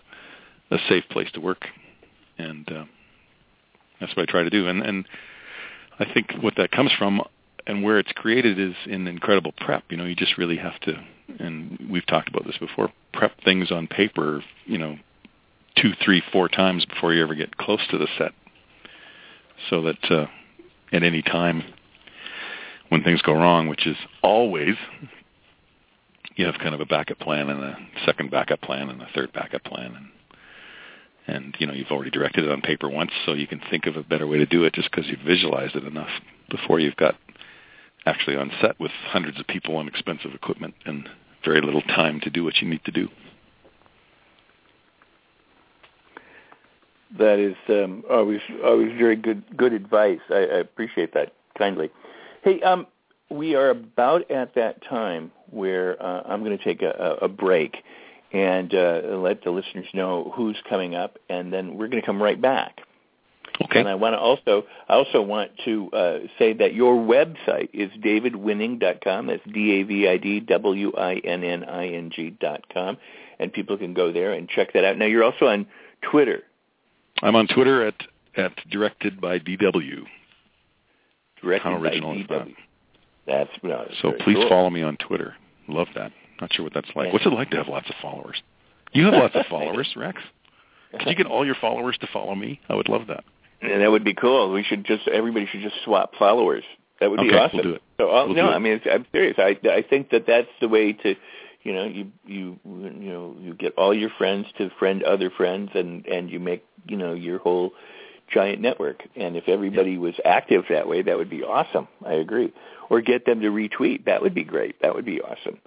a safe place to work, and uh, that's what I try to do. And and I think what that comes from and where it's created is in incredible prep. You know, you just really have to, and we've talked about this before, prep things on paper. You know, two, three, four times before you ever get close to the set, so that uh, at any time when things go wrong, which is always, you have kind of a backup plan and a second backup plan and a third backup plan and and you know you've already directed it on paper once so you can think of a better way to do it just because you've visualized it enough before you've got actually on set with hundreds of people and expensive equipment and very little time to do what you need to do. That is um, always always very good good advice. I, I appreciate that kindly. Hey, um, we are about at that time where uh, I'm going to take a, a break and uh, let the listeners know who's coming up, and then we're going to come right back. Okay. And I want to also I also want to uh, say that your website is davidwinning.com. That's D A V I D W I N N I N G dot com, and people can go there and check that out. Now you're also on Twitter. I'm on Twitter at at directed by DW. Directed How original by is that? DW. That's, no, that's So please cool. follow me on Twitter. Love that. Not sure what that's like. Yeah. What's it like to have lots of followers? You have lots of followers, Rex. Could you get all your followers to follow me? I would love that. And that would be cool. We should just everybody should just swap followers. That would be Okay, we'll awesome. do it. So I'll, We'll no. I mean it's, I'm serious. I I think that that's the way to, you know, you you you know you get all your friends to friend other friends, and and you make you know your whole giant network. And if everybody was active that way, that would be awesome. I agree. Or get them to retweet. That would be great. That would be awesome.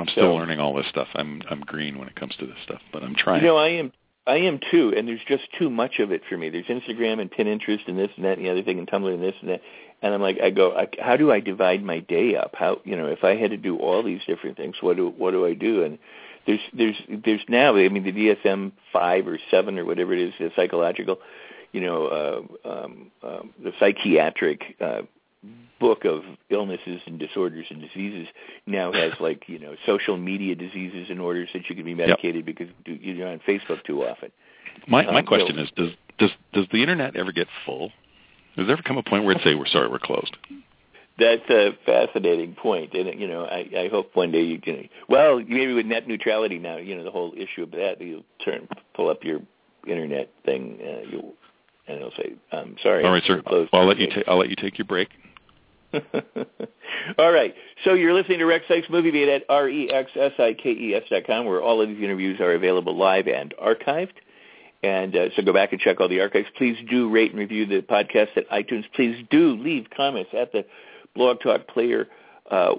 I'm still So- learning all this stuff. I'm I'm green when it comes to this stuff, but I'm trying. You know, I am I am too, and there's just too much of it for me. There's Instagram and Pinterest and this and that and the other thing and Tumblr and this and that. And I'm like, I go, I, how do I divide my day up? How you know, if I had to do all these different things, what do what do I do? And there's there's there's now, I mean, the DSM five or seven or whatever it is, the psychological, you know, uh, um, um, the psychiatric uh, book of illnesses and disorders and diseases now has like you know social media diseases and orders that you can be medicated because you- you're on Facebook too often. my my um, question so- is, does does does the internet ever get full? Does there ever come a point where it say we're sorry, we're closed? That's a fascinating point, and you know, I, I hope one day you can. Well, maybe with net neutrality now, you know, the whole issue of that, you'll turn pull up your internet thing, uh, you and it'll say, "I'm sorry." All right, sir. we're closed Well, I'll let you ta- I'll let you take your break. all right. So you're listening to Rex Sikes Movie Beat at R-E-X-S-I-K-E-S dot com, where all of these interviews are available live and archived. And uh, so go back and check all the archives. Please do rate and review the podcast at iTunes. Please do leave comments at the Blog Talk Player uh,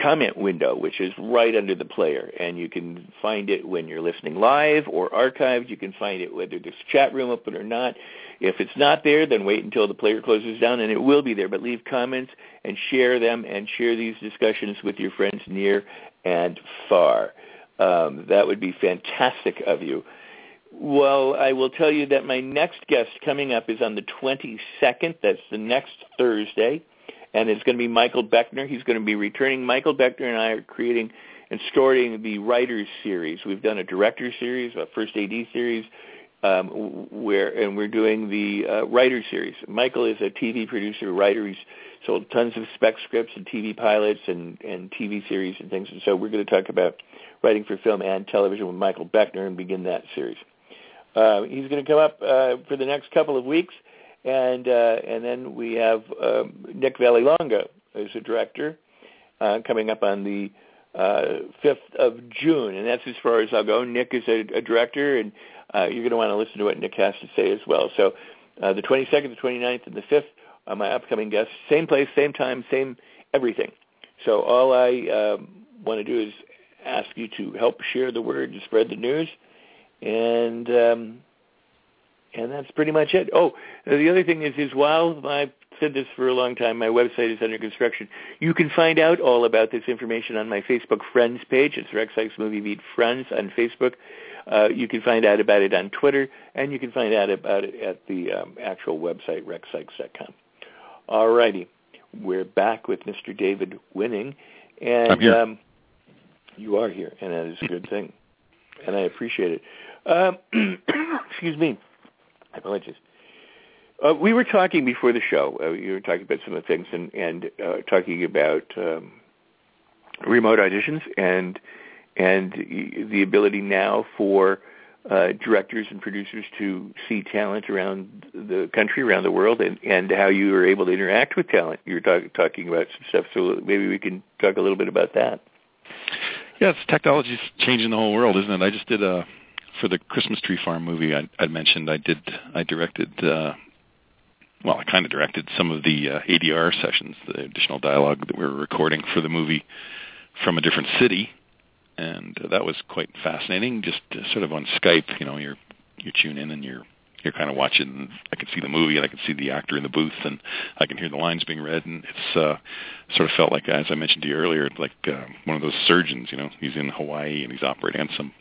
comment window, which is right under the player, and you can find it when you're listening live or archived. You can find it whether there's a chat room open or not. If it's not there, then wait until the player closes down, and it will be there. But leave comments and share them, and share these discussions with your friends near and far. Um, that would be fantastic of you. Well, I will tell you that my next guest coming up is on the 22nd. That's the next Thursday and it's going to be Michael Beckner. He's going to be returning. Michael Beckner and I are creating and starting the writers series. We've done a director series, a first AD series, um, where and we're doing the uh, writer series. Michael is a TV producer, writer. He's sold tons of spec scripts and TV pilots and and TV series and things. And so we're going to talk about writing for film and television with Michael Beckner and begin that series. Uh, he's going to come up uh, for the next couple of weeks and uh, and then we have um, Nick Vallelonga as a director uh, coming up on the uh, 5th of June, and that's as far as I'll go. Nick is a, a director, and uh, you're going to want to listen to what Nick has to say as well. So uh, the 22nd, the 29th, and the 5th are my upcoming guests. Same place, same time, same everything. So all I um, want to do is ask you to help share the word and spread the news, and um, and that's pretty much it. Oh, the other thing is, is while I've said this for a long time, my website is under construction. You can find out all about this information on my Facebook Friends page. It's Rex Sikes Movie Beat Friends on Facebook. Uh, you can find out about it on Twitter, and you can find out about it at the um, actual website, rexsikes.com. All righty. We're back with Mr. David Winning. And. Um, you are here, and that is a good thing. And I appreciate it. Um, excuse me. Apologies. Uh, we were talking before the show. Uh, you were talking about some of the things and, and uh, talking about um, remote auditions and and the ability now for uh, directors and producers to see talent around the country, around the world, and, and how you are able to interact with talent. You were talk, talking about some stuff, so maybe we can talk a little bit about that. Yes, technology's changing the whole world, isn't it? I just did a for the Christmas Tree Farm movie I, I mentioned. I did I directed uh, well, I kind of directed some of the uh, ADR sessions, the additional dialogue that we were recording for the movie from a different city, and uh, that was quite fascinating. Just uh, sort of on Skype, you know, you're you tune in and you're you're kind of watching. I can see the movie and I can see the actor in the booth and I can hear the lines being read, and it's uh, sort of felt like, as I mentioned to you earlier, like uh, one of those surgeons. You know, he's in Hawaii and he's operating on some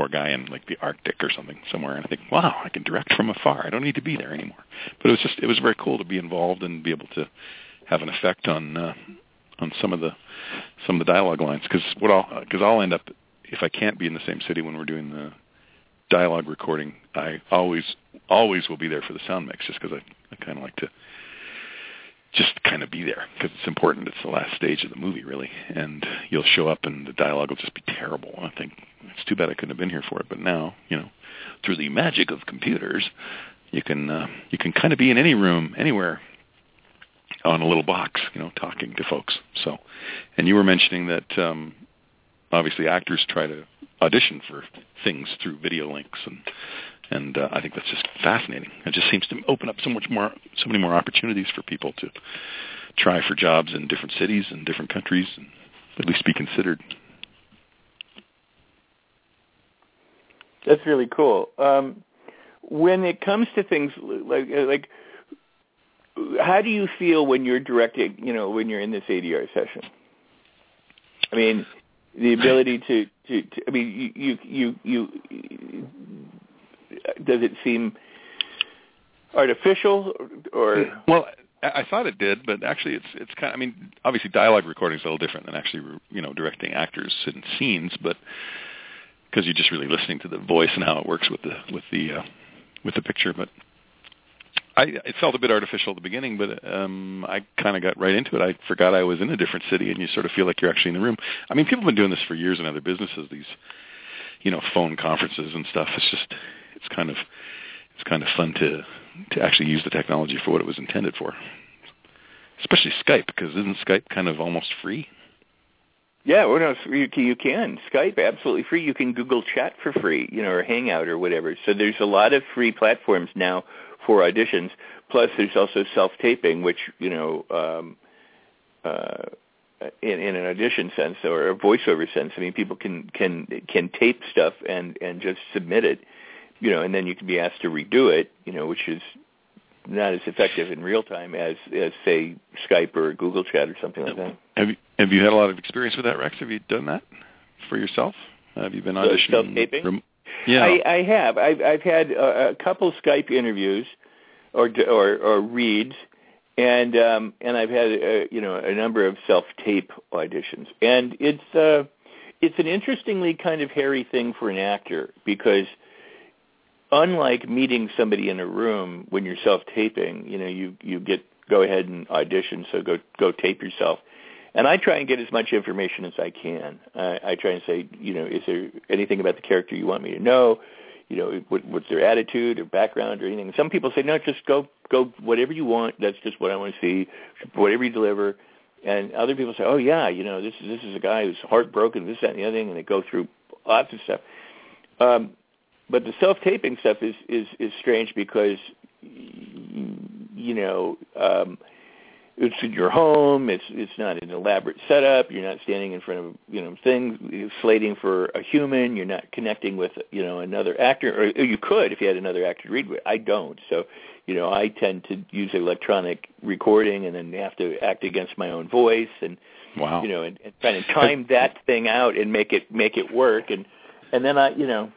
poor guy in like the Arctic or something somewhere, and I think, wow, I can direct from afar. I don't need to be there anymore. But it was just it was very cool to be involved and be able to have an effect on uh, on some of the some of the dialogue lines because what I'll because I'll end up if I can't be in the same city when we're doing the dialogue recording, I always always will be there for the sound mix just because I, I kind of like to just kind of be there because it's important. It's the last stage of the movie, really, and you'll show up and the dialogue will just be terrible. I think it's too bad I couldn't have been here for it, but now, you know, through the magic of computers, you can uh, you can kind of be in any room, anywhere, on a little box, you know, talking to folks. So, and you were mentioning that um, obviously actors try to audition for things through video links and and uh, I think that's just fascinating. It just seems to open up so much more, so many more opportunities for people to try for jobs in different cities and different countries, and at least be considered. That's really cool. Um, when it comes to things like like, how do you feel when you're directing? You know, when you're in this ADR session. I mean, the ability to to, to I mean, you you you, you does it seem artificial or well I thought it did, but actually, it's it's kind. Of, I mean, obviously, dialogue recording is a little different than actually, you know, directing actors in scenes, but because you're just really listening to the voice and how it works with the with the uh, with the picture. But I it felt a bit artificial at the beginning, but um, I kind of got right into it. I forgot I was in a different city, and you sort of feel like you're actually in the room. I mean, people have been doing this for years in other businesses. These, you know, phone conferences and stuff. It's just it's kind of it's kind of fun to to actually use the technology for what it was intended for. Especially Skype, because isn't Skype kind of almost free? Yeah, well, no, you can, you can Skype absolutely free. You can Google Chat for free, you know, or Hangout or whatever. So there's a lot of free platforms now for auditions. Plus, there's also self taping, which you know, um, uh, in, in an audition sense or a voiceover sense. I mean, people can can can tape stuff and and just submit it, you know, and then you can be asked to redo it, you know, which is not as effective in real time as as say Skype or Google Chat or something like that. Have you have you had a lot of experience with that, Rex? Have you done that for yourself? Have you been So auditioning? self-taping? rem- yeah. I, I have. I've I've had a, a couple Skype interviews, or or, or reads, and um, and I've had uh, you know a number of self tape auditions, and it's uh, it's an interestingly kind of hairy thing for an actor because unlike meeting somebody in a room when you're self taping, you know you you get go ahead and audition, so go go tape yourself. And I try and get as much information as I can. I, I try and say, you know, is there anything about the character you want me to know? You know, what, what's their attitude or background or anything? Some people say, no, just go, go, whatever you want. That's just what I want to see. Whatever you deliver. And other people say, oh yeah, you know, this is this is a guy who's heartbroken, this, that, and the other thing, and they go through lots of stuff. Um, but the self-taping stuff is is is strange because, you know. Um, it's in your home. It's it's not an elaborate setup. You're not standing in front of you know things slating for a human. You're not connecting with you know another actor, or you could if you had another actor to read with. I don't, so you know I tend to use electronic recording and then have to act against my own voice and wow. you know and, and trying to time that thing out and make it make it work and and then I you know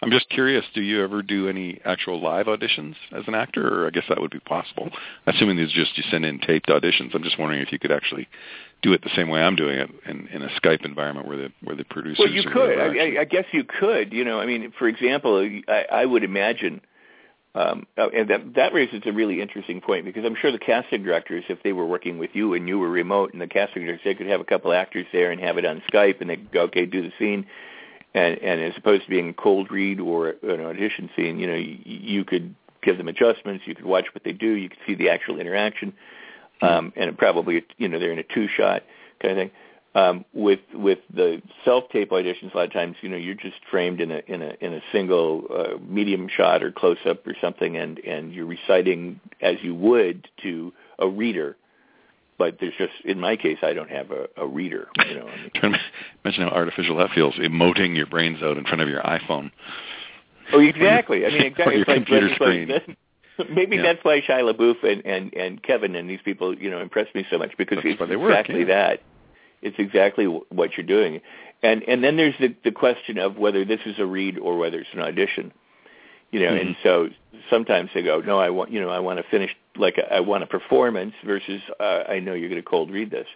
I'm just curious, do you ever do any actual live auditions as an actor, or I guess that would be possible. Assuming these are just you send in taped auditions. I'm just wondering if you could actually do it the same way I'm doing it in, in a Skype environment where the where the producers. Well, you could. I, I, I guess you could. You know, I mean, for example, I, I would imagine, um, oh, and that that raises a really interesting point because I'm sure the casting directors, if they were working with you and you were remote, and the casting directors, they could have a couple actors there and have it on Skype, and they could go, okay, do the scene, and and as opposed to being a cold read or an audition scene, you know, you, you could give them adjustments, you could watch what they do, you could see the actual interaction, um, and probably you know they're in a two shot kind of thing um, with with the self tape auditions, a lot of times you know you're just framed in a in a in a single uh, medium shot or close up or something, and and you're reciting as you would to a reader. But there's just in my case, I don't have a, a reader. You know, I mean, imagine how artificial that feels, emoting your brains out in front of your iPhone. oh, exactly. I mean, exactly. Your It's like- computer like screen. this- Maybe Yeah. that's why Shia LaBeouf and, and and Kevin and these people, you know, impressed me so much because That's it's they work, exactly yeah. that. It's exactly what you're doing, and and then there's the the question of whether this is a read or whether it's an audition. You know, and so sometimes they go, no, I want you know I want to finish like a, I want a performance versus uh, I know you're going to cold read this.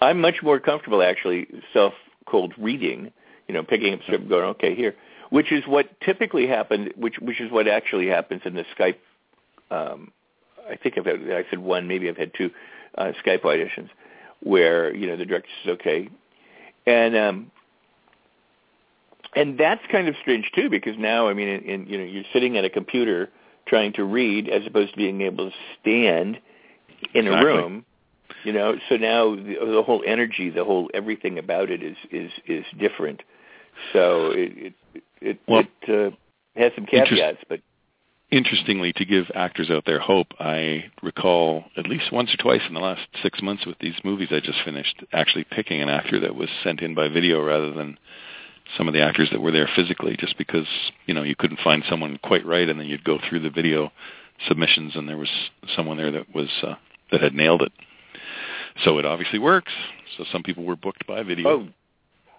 I'm much more comfortable actually self cold reading. You know, picking up script, and going okay here, which is what typically happened, which which is what actually happens in the Skype um, I think I've had, I said one, maybe I've had two uh, Skype auditions where you know the director says okay, and um, and that's kind of strange too because now I mean, in, in, you know, you're sitting at a computer trying to read as opposed to being able to stand in a Exactly. room. You know, so now the, the whole energy, the whole everything about it is is is different. So it it it, Well, it uh, has some caveats, but Interestingly, to give actors out there hope, I recall at least once or twice in the last six months with these movies I just finished, actually picking an actor that was sent in by video rather than some of the actors that were there physically, just because you know you couldn't find someone quite right, and then you'd go through the video submissions, and there was someone there that was uh, that had nailed it. So it obviously works. So some people were booked by video. Oh,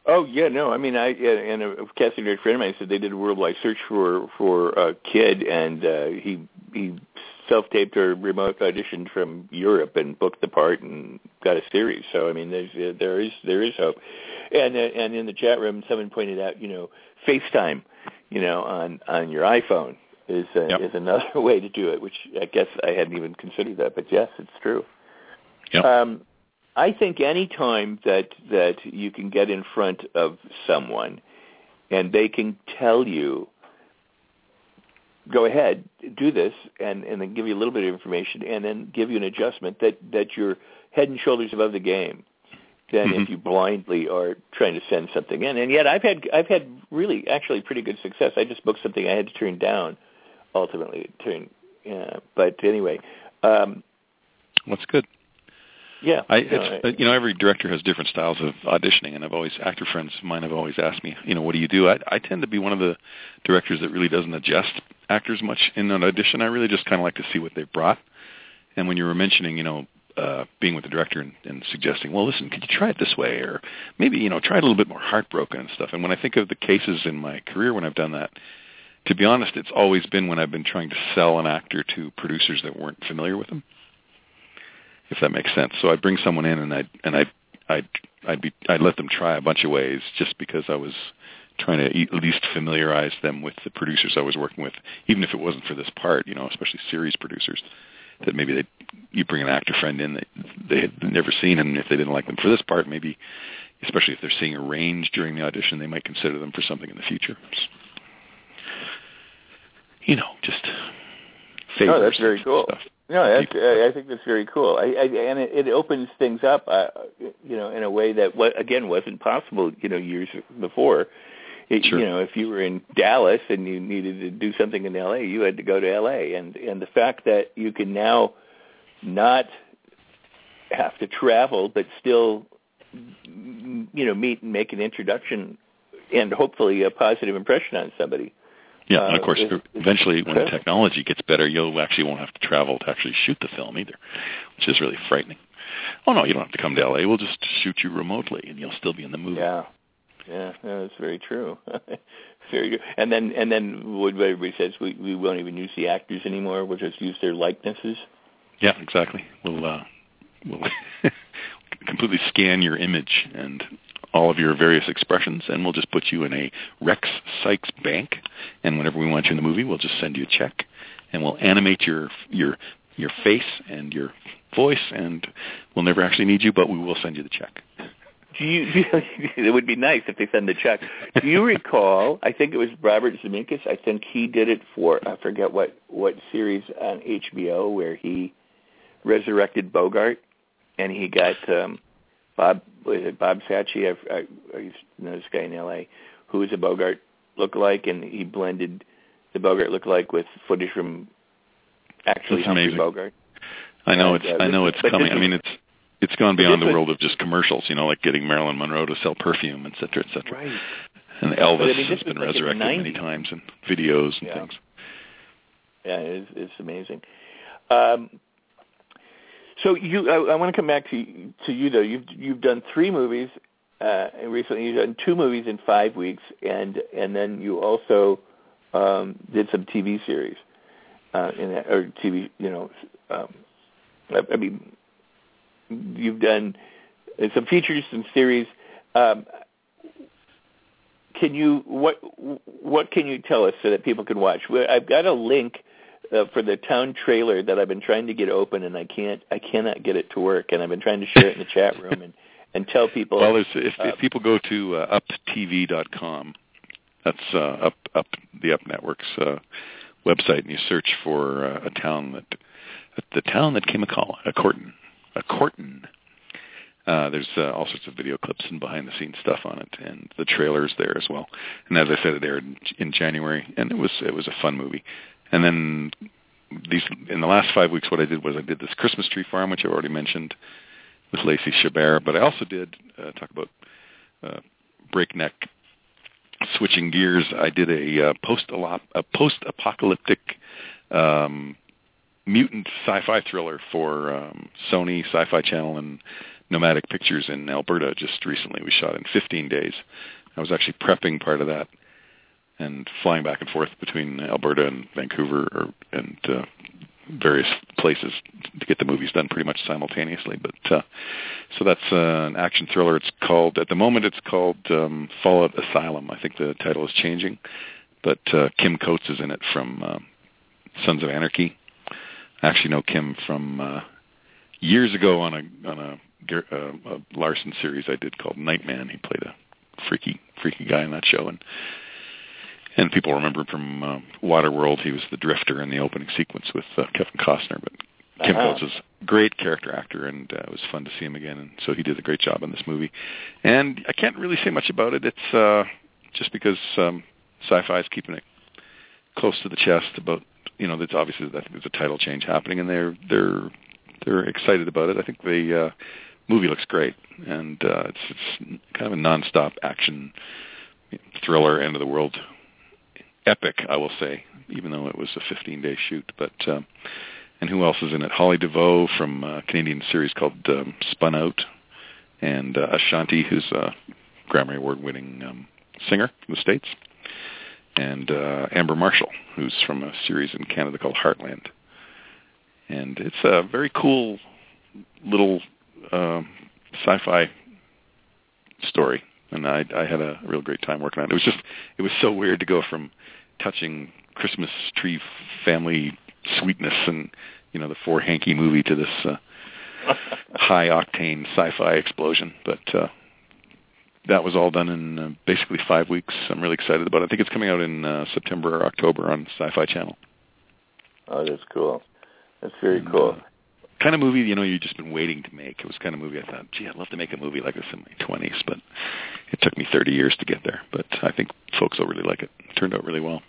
oh yeah, no. I mean, I and a casting director friend of mine said they did a worldwide search for for a kid, and uh, he he self-taped or remote auditioned from Europe and booked the part and got a series. So I mean, there's there is there is hope. And uh, and in the chat room, someone pointed out, you know, FaceTime, you know, on on your iPhone is uh, Yep. is another way to do it, which I guess I hadn't even considered that, but yes, it's true. Yep. Um, I think any time that that you can get in front of someone and they can tell you, go ahead, do this, and and then give you a little bit of information, and then give you an adjustment that that you're head and shoulders above the game. Than Mhm. if you blindly are trying to send something in, and yet I've had I've had really actually pretty good success. I just booked something I had to turn down, ultimately turn. Yeah, but anyway, um, That's good. Yeah, I, it's, uh, you know, every director has different styles of auditioning, and I've always actor friends of mine have always asked me, you know, what do you do? I, I tend to be one of the directors that really doesn't adjust actors much in an audition. I really just kind of like to see what they've brought. And when you were mentioning, you know, uh, being with the director and, and suggesting, well, listen, could you try it this way, or maybe you know, try it a little bit more heartbroken and stuff. And when I think of the cases in my career when I've done that, to be honest, it's always been when I've been trying to sell an actor to producers that weren't familiar with them if that makes sense. So I'd bring someone in and I'd and I'd I'd I'd be I'd let them try a bunch of ways just because I was trying to at least familiarize them with the producers I was working with, even if it wasn't for this part, you know, especially series producers that maybe they you bring an actor friend in that they had never seen and if they didn't like them for this part, maybe especially if they're seeing a range during the audition, they might consider them for something in the future. You know, just favors. Oh, that's very cool. Stuff. No, that's, I think that's very cool, I, I, and it, it opens things up, uh, you know, in a way that what again wasn't possible, you know, years before. It, sure. You know, if you were in Dallas and you needed to do something in L.A., you had to go to L.A. and and the fact that you can now not have to travel, but still, you know, meet and make an introduction, and hopefully a positive impression on somebody. Yeah, and of course, uh, eventually when the technology gets better, you'll actually won't have to travel to actually shoot the film either, which is really frightening. Oh no, you don't have to come to LA. We'll just shoot you remotely, and you'll still be in the movie. Yeah, yeah, yeah that's very true. very good. And then, and then, what everybody says, we we won't even use the actors anymore. We'll just use their likenesses. Yeah, exactly. We'll uh, we'll completely scan your image and all of your various expressions, and we'll just put you in a Rex Sikes bank. And whenever we want you in the movie, we'll just send you a check, and we'll animate your your your face and your voice, and we'll never actually need you, but we will send you the check. Do you, it would be nice if they send the check. Do you recall? I think it was Robert Zemeckis. I think he did it for I forget what what series on HBO where he resurrected Bogart, and he got um, Bob was it Bob Sacchi? I, I, I know this guy in L.A. who was a Bogart lookalike, and he blended the Bogart lookalike with footage from actually That's Humphrey amazing. Bogart. I know And, it's uh, I know it's coming. I mean it's it's gone beyond the world of just commercials, you know, like getting Marilyn Monroe to sell perfume, et cetera, et cetera. Right. And Elvis But, I mean, has been like resurrected many times in videos and Yeah. things. Yeah, it's, it's amazing. Um, so you, I, I want to come back to to you though. You've you've done three movies uh, recently. You've done two movies in five weeks, and and then you also um, did some TV series uh, in that, or TV. You know, um, I, I mean, you've done uh, some features, some series. Um, can you what what can you tell us so that people can watch? I've got a link uh, for the town trailer that I've been trying to get open, and I can't I cannot get it to work, and I've been trying to share it in the chat room and and tell people. Well, if, uh, if people go to uh, uptv.com, that's uh, up up the Up Network's uh, website, and you search for uh, a town that the town that came a call, a Corton, Corton. Uh, there's uh, all sorts of video clips and behind-the-scenes stuff on it, and the trailer's there as well. And as I said, it aired in, in January, and it was it was a fun movie. And then these in the last five weeks, what I did was I did this Christmas Tree Farm, which I've already mentioned, with Lacey Chabert, but I also did uh, talk about uh, breakneck switching gears. I did a uh, post a post-apocalyptic um, mutant sci-fi thriller for um, Sony Sci-Fi Channel and Nomadic Pictures in Alberta just recently. We shot in 15 days. I was actually prepping part of that and flying back and forth between Alberta and Vancouver or, and uh, various places to get the movies done pretty much simultaneously. But uh, so that's uh, an action thriller. It's called at the moment it's called um, Fallout Asylum. I think the title is changing, but uh, Kim Coates is in it from uh, Sons of Anarchy. Actually know Kim from uh, years ago on a on a, uh, a Larson series I did called Nightman. He played a freaky freaky guy in that show and and people remember him from uh, Waterworld. He was the drifter in the opening sequence with uh, Kevin Costner. But Kim Uh-huh. Coates is a great character actor, and uh, it was fun to see him again. And so he did a great job in this movie. And I can't really say much about it. It's uh, just because um, sci-fi is keeping it close to the chest about you know. That's obviously I think there's a title change happening, and they're they're they're excited about it. I think the uh, movie looks great, and uh, it's it's kind of a nonstop action thriller, end of the world epic, I will say, even though it was a 15-day shoot. But um, and who else is in it? Holly Deveaux from a Canadian series called um, Spun Out, and uh, Ashanti, who's a Grammy Award-winning um, singer from the states, and uh, Amber Marshall, who's from a series in Canada called Heartland. And it's a very cool little uh, sci-fi story, and I, I had a real great time working on it. It was just, it was so weird to go from touching Christmas tree family sweetness and you know the four hanky movie to this uh, high octane sci-fi explosion. But uh, that was all done in uh, basically five weeks. I'm really excited about it. I think it's coming out in uh, September or October on Sci-Fi Channel. Oh, that's cool. That's very and, cool. Uh, kind of movie, you know, you've just been waiting to make. It was kind of movie I thought, gee, I'd love to make a movie like this in my 20s, but it took me 30 years to get there. But I think folks will really like it. it turned out really well.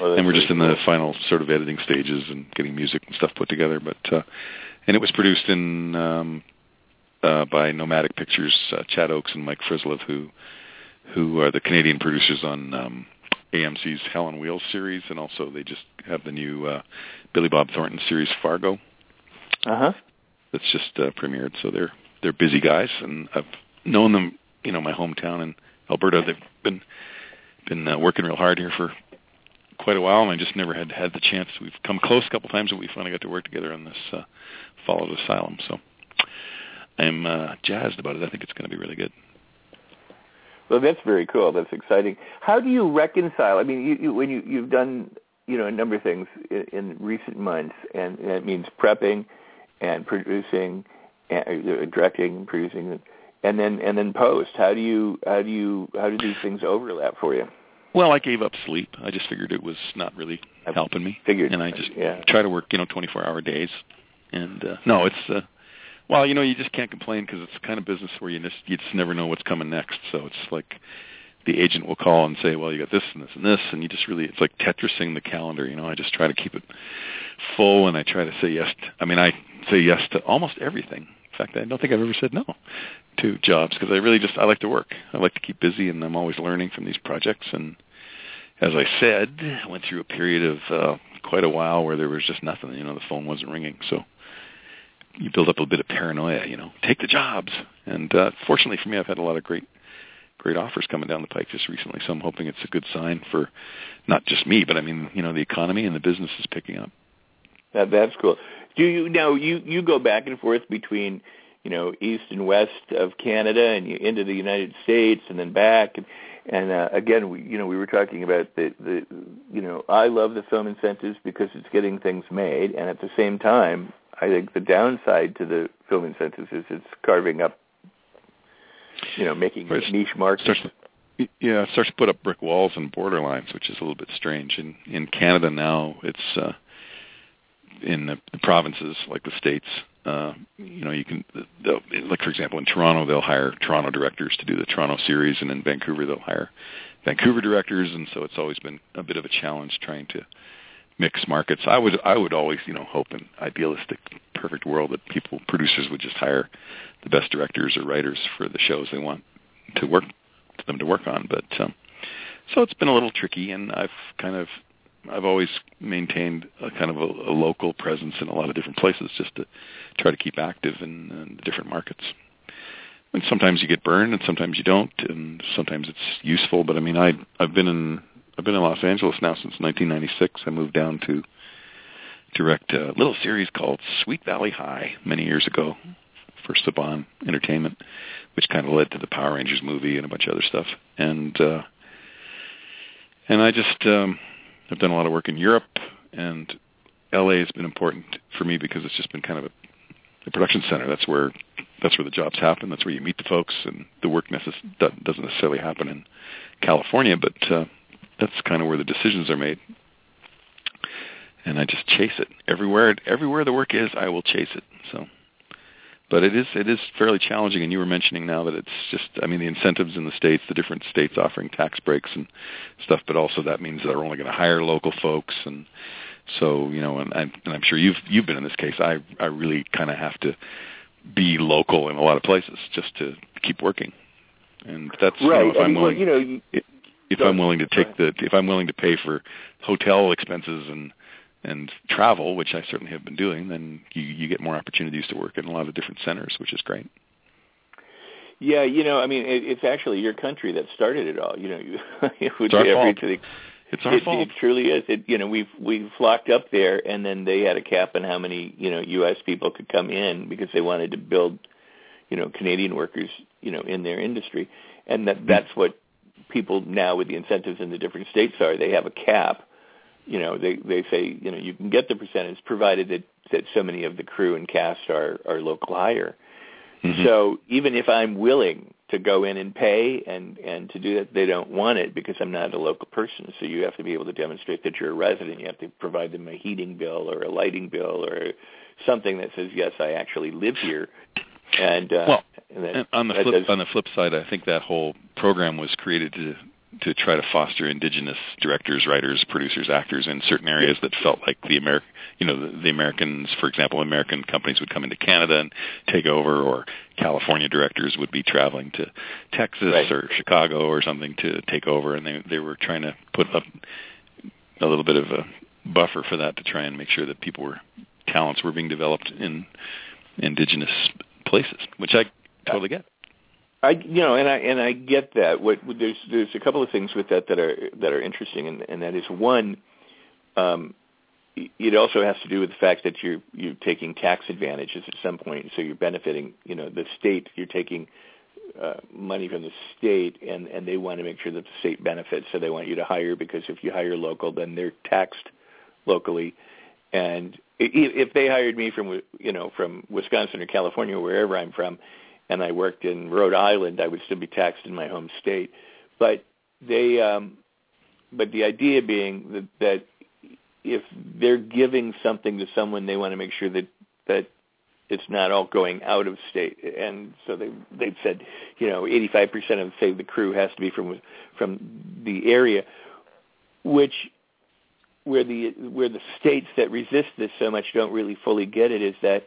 well and we're just in the final sort of editing stages and getting music and stuff put together. But uh, and it was produced in um, uh, by Nomadic Pictures, uh, Chad Oakes and Mike Frislev, who who are the Canadian producers on um, AMC's Hell on Wheels series, and also they just have the new uh, Billy Bob Thornton series Fargo. Uh huh. That's just uh, premiered, so they're they're busy guys, and I've known them, you know, my hometown in Alberta. They've been been uh, working real hard here for quite a while, and I just never had had the chance. We've come close a couple times, but we finally got to work together on this uh, Fall of Asylum. So I'm uh, jazzed about it. I think it's going to be really good. Well, that's very cool. That's exciting. How do you reconcile? I mean, you, you, when you you've done you know a number of things in, in recent months, and, and it means prepping and producing, and, uh, directing, producing, and then and then post. How do you how do you how do these things overlap for you? Well, I gave up sleep. I just figured it was not really helping me. Figured, and I just yeah. try to work, you know, 24-hour days. And uh, no, it's uh, well, you know, you just can't complain because it's the kind of business where you just you just never know what's coming next. So it's like the agent will call and say, "Well, you got this and this and this," and you just really it's like Tetrising the calendar. You know, I just try to keep it full, and I try to say yes. To, I mean, I say yes to almost everything. In fact, I don't think I've ever said no to jobs because I really just I like to work. I like to keep busy, and I'm always learning from these projects. And as I said, I went through a period of uh, quite a while where there was just nothing. You know, the phone wasn't ringing, so you build up a bit of paranoia. You know, take the jobs. And uh, fortunately for me, I've had a lot of great great offers coming down the pike just recently. So I'm hoping it's a good sign for not just me, but I mean, you know, the economy and the business is picking up. That that's cool. Do you now you you go back and forth between you know east and west of Canada and you into the United States and then back and and uh, again we you know we were talking about the the you know I love the film incentives because it's getting things made and at the same time I think the downside to the film incentives is it's carving up, you know, making right. niche markets. Yeah, it starts to put up brick walls and border lines, which is a little bit strange. In in Canada now, it's uh, in the, the provinces like the states. Uh, you know, you can like for example in Toronto they'll hire Toronto directors to do the Toronto series, and in Vancouver they'll hire Vancouver directors, and so it's always been a bit of a challenge trying to mixed markets. I would I would always you know hope in idealistic perfect world that people producers would just hire the best directors or writers for the shows they want to work to them to work on. But um, so it's been a little tricky, and I've kind of I've always maintained a kind of a, a local presence in a lot of different places just to try to keep active in, in different markets. And sometimes you get burned, and sometimes you don't, and sometimes it's useful. But I mean, I I've been in I've been in Los Angeles now since 1996. I moved down to direct a little series called Sweet Valley High many years ago for Saban Entertainment, which kind of led to the Power Rangers movie and a bunch of other stuff. And uh, and I just um, I've done a lot of work in Europe, and LA has been important for me because it's just been kind of a, a production center. That's where that's where the jobs happen. That's where you meet the folks, and the work necess- doesn't necessarily happen in California, but uh, that's kind of where the decisions are made. And I just chase it everywhere. Everywhere the work is, I will chase it. So, but it is it is fairly challenging. And you were mentioning now that it's just I mean the incentives in the states, the different states offering tax breaks and stuff, but also that means they're only going to hire local folks and So you know, and, I, and I'm sure you've you've been in this case. I I really kind of have to be local in a lot of places just to keep working, and that's right. You know, if I'm willing, you know, you, if Go I'm willing to take the if I'm willing to pay for hotel expenses and and travel, which I certainly have been doing, then you you get more opportunities to work in a lot of different centers, which is great. yeah, you know, I mean, it, it's actually your country that started it all. You know, you, it would It's our be every fault. the It's our it, fault. It truly is. It you know we've we flocked up there, and then they had a cap on how many you know U.S. people could come in because they wanted to build you know Canadian workers you know in their industry, and that that's what people now with the incentives in the different states are. They have a cap. You know, they they say you know you can get the percentage provided that that so many of the crew and cast are are local hire. Mhm. So even if I'm willing to go in and pay and and to do that, they don't want it because I'm not a local person. So you have to be able to demonstrate that you're a resident. You have to provide them a heating bill or a lighting bill or something that says yes, I actually live here. And uh, Well, and that, And on the flip does- on the flip side, I think that whole program was created to to try to foster indigenous directors, writers, producers, actors in certain areas that felt like the American, you know, the, the Americans, for example, American companies would come into Canada and take over, or California directors would be traveling to Texas Right. or Chicago or something to take over, and they they were trying to put up a little bit of a buffer for that to try and make sure that people were talents were being developed in indigenous places, which I totally get. I you know, and I and I get that. What there's there's a couple of things with that that are that are interesting, and, and that is one. Um, it also has to do with the fact that you're you're taking tax advantages at some point, so you're benefiting. You know, the state you're taking uh, money from the state, and and they want to make sure that the state benefits. So they want you to hire because if you hire local, then they're taxed locally. And if they hired me from you know from Wisconsin or California, or wherever I'm from, and I worked in Rhode Island, I would still be taxed in my home state. But they, um, but the idea being that, that if they're giving something to someone, they want to make sure that that it's not all going out of state. And so they they've said, you know, 85% of say the crew has to be from from the area, which where the where the states that resist this so much don't really fully get it is that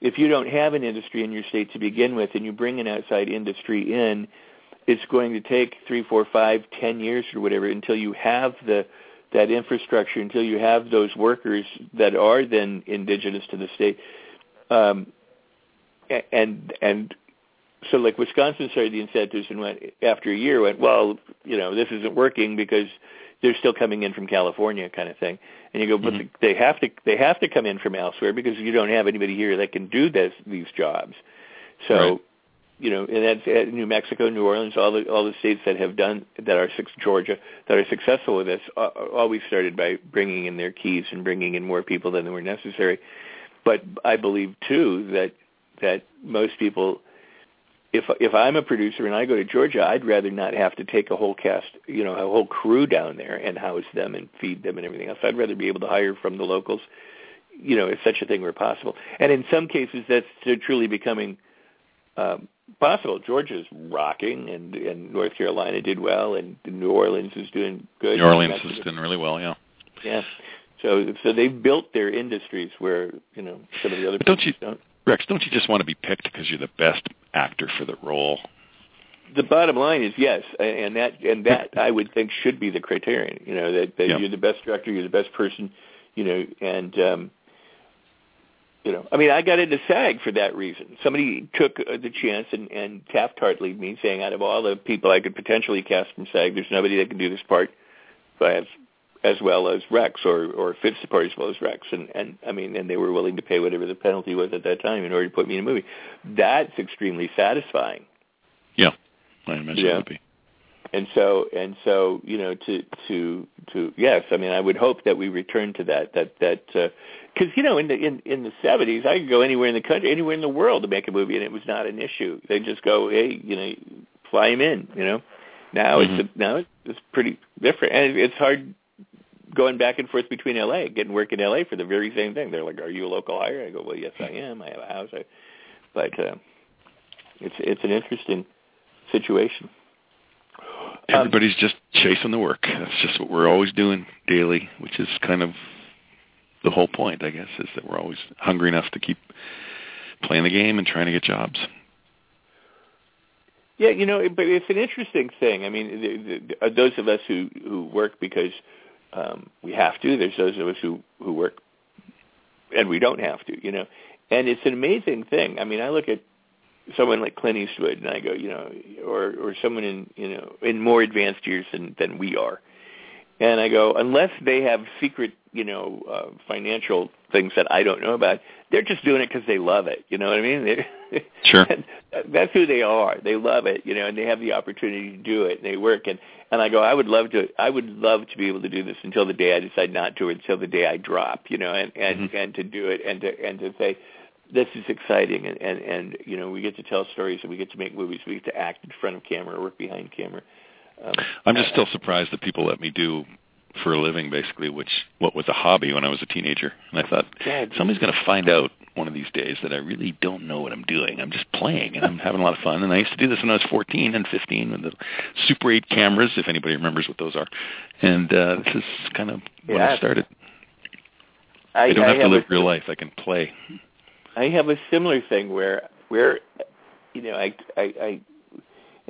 if you don't have an industry in your state to begin with and you bring an outside industry in, it's going to take three, four, five, ten years or whatever until you have the that infrastructure, until you have those workers that are then indigenous to the state. Um, and and so like Wisconsin started the incentives and went after a year went, well, you know, this isn't working because they're still coming in from California kind of thing. And you go, but Mhm. they have to they have to come in from elsewhere because you don't have anybody here that can do this these jobs. So, Right. you know, and that's uh, New Mexico, New Orleans, all the all the states that have done that are six Georgia that are successful with this always started by bringing in their keys and bringing in more people than were necessary. But I believe too that that most people if if I'm a producer and I go to Georgia, I'd rather not have to take a whole cast, you know, a whole crew down there and house them and feed them and everything else. I'd rather be able to hire from the locals, you know, if such a thing were possible. And in some cases, that's truly becoming um, possible. Georgia's rocking, and and North Carolina did well, and New Orleans is doing good. New Orleans is doing really well, yeah. yeah. So so they've built their industries where you know some of the other But don't you- don't. Rex, don't you just want to be picked because you're the best actor for the role? the bottom line is yes, and that and that I would think should be the criterion. You know that, that Yeah. you're the best director, you're the best person. You know, and um, you know, I mean, I got into SAG for that reason. Somebody took uh, the chance and and Taft-Hartley me, saying out of all the people I could potentially cast from SAG, there's nobody that can do this part, as as well as Rex or or fits the part as well as Rex. And and I mean, and they were willing to pay whatever the penalty was at that time in order to put me in a movie. That's extremely satisfying. Yeah, I imagine Yeah. it would be. and so and so you know to to to yes i mean i would hope that we return to that that that because you know in the in in the seventies i could go anywhere in the country anywhere in the world to make a movie and it was not an issue they just go hey you know fly him in you know now Mhm. it's a, now it's, it's pretty different and it's hard going back and forth between la getting work in la for the very same thing they're like are you a local hire i go well yes i am i have a house I, but uh it's it's an interesting situation Um, Everybody's just chasing the work. That's just what we're always doing daily, which is kind of the whole point, I guess, is that we're always hungry enough to keep playing the game and trying to get jobs. Yeah, you know, but it's an interesting thing. I mean, the, the, those of us who who work because um, we have to. There's those of us who who work and we don't have to. You know, and it's an amazing thing. I mean, I look at someone like Clint Eastwood, and I go, you know, or or someone in you know in more advanced years than than we are, and I go, unless they have secret, you know, uh, financial things that I don't know about, they're just doing it because they love it. You know what I mean? They're, sure. that's who they are. They love it, you know, and they have the opportunity to do it, and they work. And and I go, I would love to, I would love to be able to do this until the day I decide not to, or until the day I drop, you know, and and mm-hmm. and to do it, and to and to say, this is exciting and, and and you know we get to tell stories and we get to make movies we get to act in front of camera or work behind camera um, i'm just still surprised that people let me do for a living basically which what was a hobby when i was a teenager. And i thought yeah, somebody's going to find out one of these days that i really don't know what i'm doing. I'm just playing and i'm having a lot of fun. And i used to do this when i was 14 and 15 with the super 8 cameras if anybody remembers what those are. And uh this is kind of when yeah. i started. I, I don't have I to live real life. I can play. I have a similar thing where where you know I I, I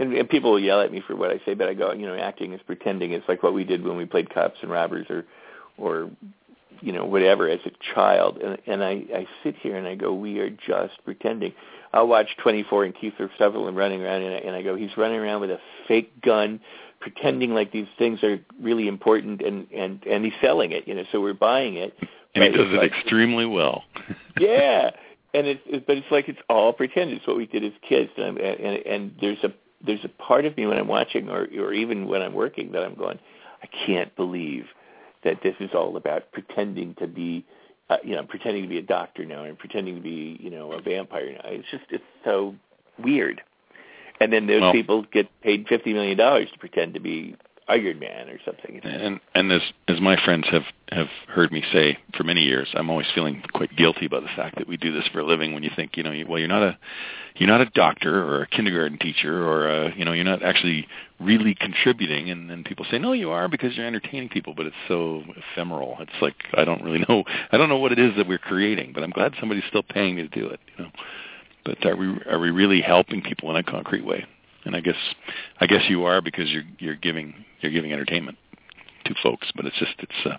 and, and people will yell at me for what I say, but I go, you know, acting is pretending. It's like what we did when we played cops and robbers, or or you know whatever as a child. And and I I sit here and I go, we are just pretending. I'll watch 24 and Kiefer Sutherland running around, and I, and I go, he's running around with a fake gun, pretending like these things are really important, and and and he's selling it. You know, so we're buying it. And he does it like, extremely well. yeah, and it's it, but it's like it's all pretend. It's what we did as kids, and, and and there's a there's a part of me when I'm watching, or or even when I'm working, that I'm going, I can't believe that this is all about pretending to be, uh, you know, pretending to be a doctor now and pretending to be, you know, a vampire now. It's just it's so weird. And then those well, people get paid fifty million dollars to pretend to be Man or something. And and as as my friends have have heard me say for many years, I'm always feeling quite guilty about the fact that we do this for a living. When you think, you know, well, you're not a you're not a doctor or a kindergarten teacher or a, you know, you're not actually really contributing. And then people say, no, you are because you're entertaining people. But it's so ephemeral. It's like I don't really know. I don't know what it is that we're creating. But I'm glad somebody's still paying me to do it. You know. But are we are we really helping people in a concrete way? And I guess I guess you are because you're you're giving you're giving entertainment to folks, but it's just it's uh,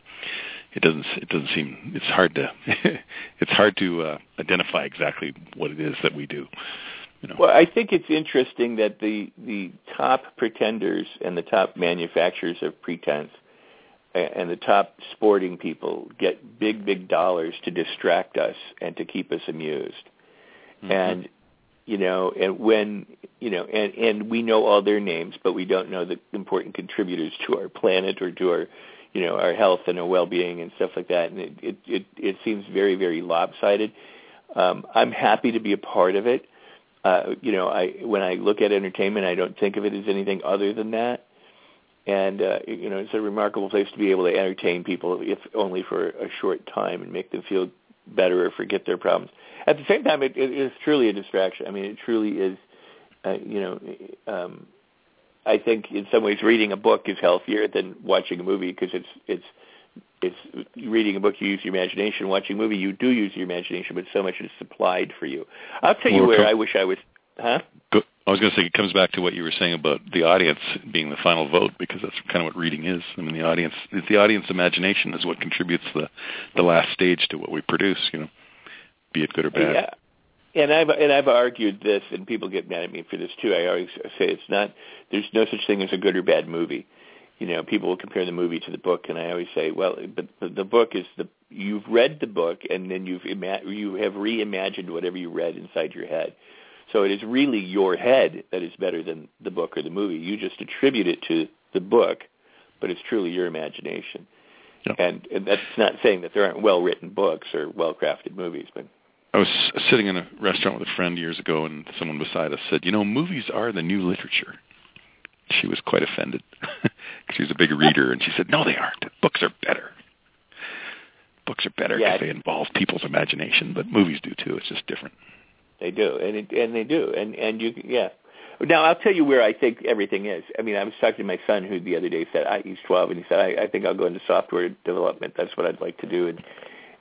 it doesn't it doesn't seem it's hard to it's hard to uh, identify exactly what it is that we do. You know. Well, I think it's interesting that the the top pretenders and the top manufacturers of pretense and the top sporting people get big big dollars to distract us and to keep us amused. Mm-hmm. And you know, and when you know, and and we know all their names, but we don't know the important contributors to our planet or to our, you know, our health and our well-being and stuff like that. And it it it, it seems very very lopsided. Um, I'm happy to be a part of it. Uh, you know, I when I look at entertainment, I don't think of it as anything other than that. And uh, you know, it's a remarkable place to be able to entertain people, if only for a short time, and make them feel better or forget their problems at the same time, it, it is truly a distraction. I mean, it truly is. Uh, you know, um, I think in some ways reading a book is healthier than watching a movie because it's it's it's reading a book you use your imagination. Watching a movie you do use your imagination, but so much is supplied for you. I'll tell you where I wish I was. Huh? I was going to say it comes back to what you were saying about the audience being the final vote because that's kind of what reading is. I mean, the audience, it's the audience imagination is what contributes the the last stage to what we produce. You know be it good or bad. Yeah. And I've and I've argued this, and people get mad at me for this too. I always say it's not. There's no such thing as a good or bad movie. You know, people will compare the movie to the book, and I always say, well, but the book is the you've read the book, and then you've ima- you have reimagined whatever you read inside your head. So it is really your head that is better than the book or the movie. You just attribute it to the book, but it's truly your imagination. Yep. And, and that's not saying that there aren't well-written books or well-crafted movies, but I was sitting in a restaurant with a friend years ago, and someone beside us said, "You know, movies are the new literature." She was quite offended. she was a big reader, and she said, "No, they aren't. Books are better. Books are better because yeah. they involve people's imagination, but movies do too. It's just different." They do, and it, and they do, and and you, yeah. Now I'll tell you where I think everything is. I mean, I was talking to my son who the other day said I, he's 12, and he said I, I think I'll go into software development. That's what I'd like to do, and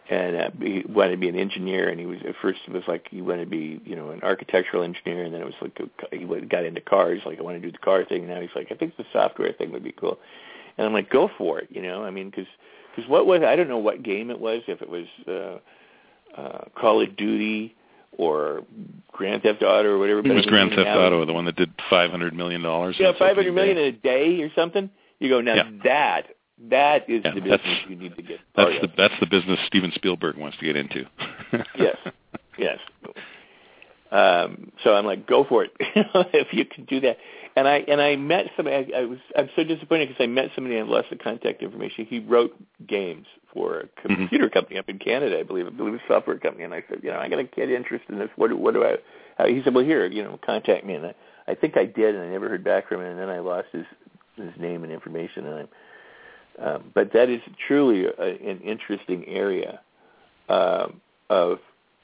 and uh, he wanted to be an engineer. And he was at first it was like he wanted to be you know an architectural engineer, and then it was like he got into cars. Like I want to do the car thing. And now he's like I think the software thing would be cool. And I'm like go for it, you know. I mean because because what was I don't know what game it was if it was uh, uh, Call of Duty or Grand Theft Auto or whatever. It was Grand Theft Auto, the one that did five hundred million dollars. Yeah, five hundred million in a day or something. You go now Yeah. that that is Yeah, the business you need to get. That's the of. that's the business Steven Spielberg wants to get into. yes, yes. Um, so I'm like, go for it if you can do that. And I and I met somebody. I, I was I'm so disappointed because I met somebody and lost the contact information. He wrote games for a Mm-hmm. computer company up in Canada, I believe. I believe a software company. And I said, you know, I got to get interested in this. What do what do I? How, he said, well, here, you know, contact me. And I, I think I did, and I never heard back from him. And then I lost his his name and information. And I, um, but that is truly a, an interesting area um of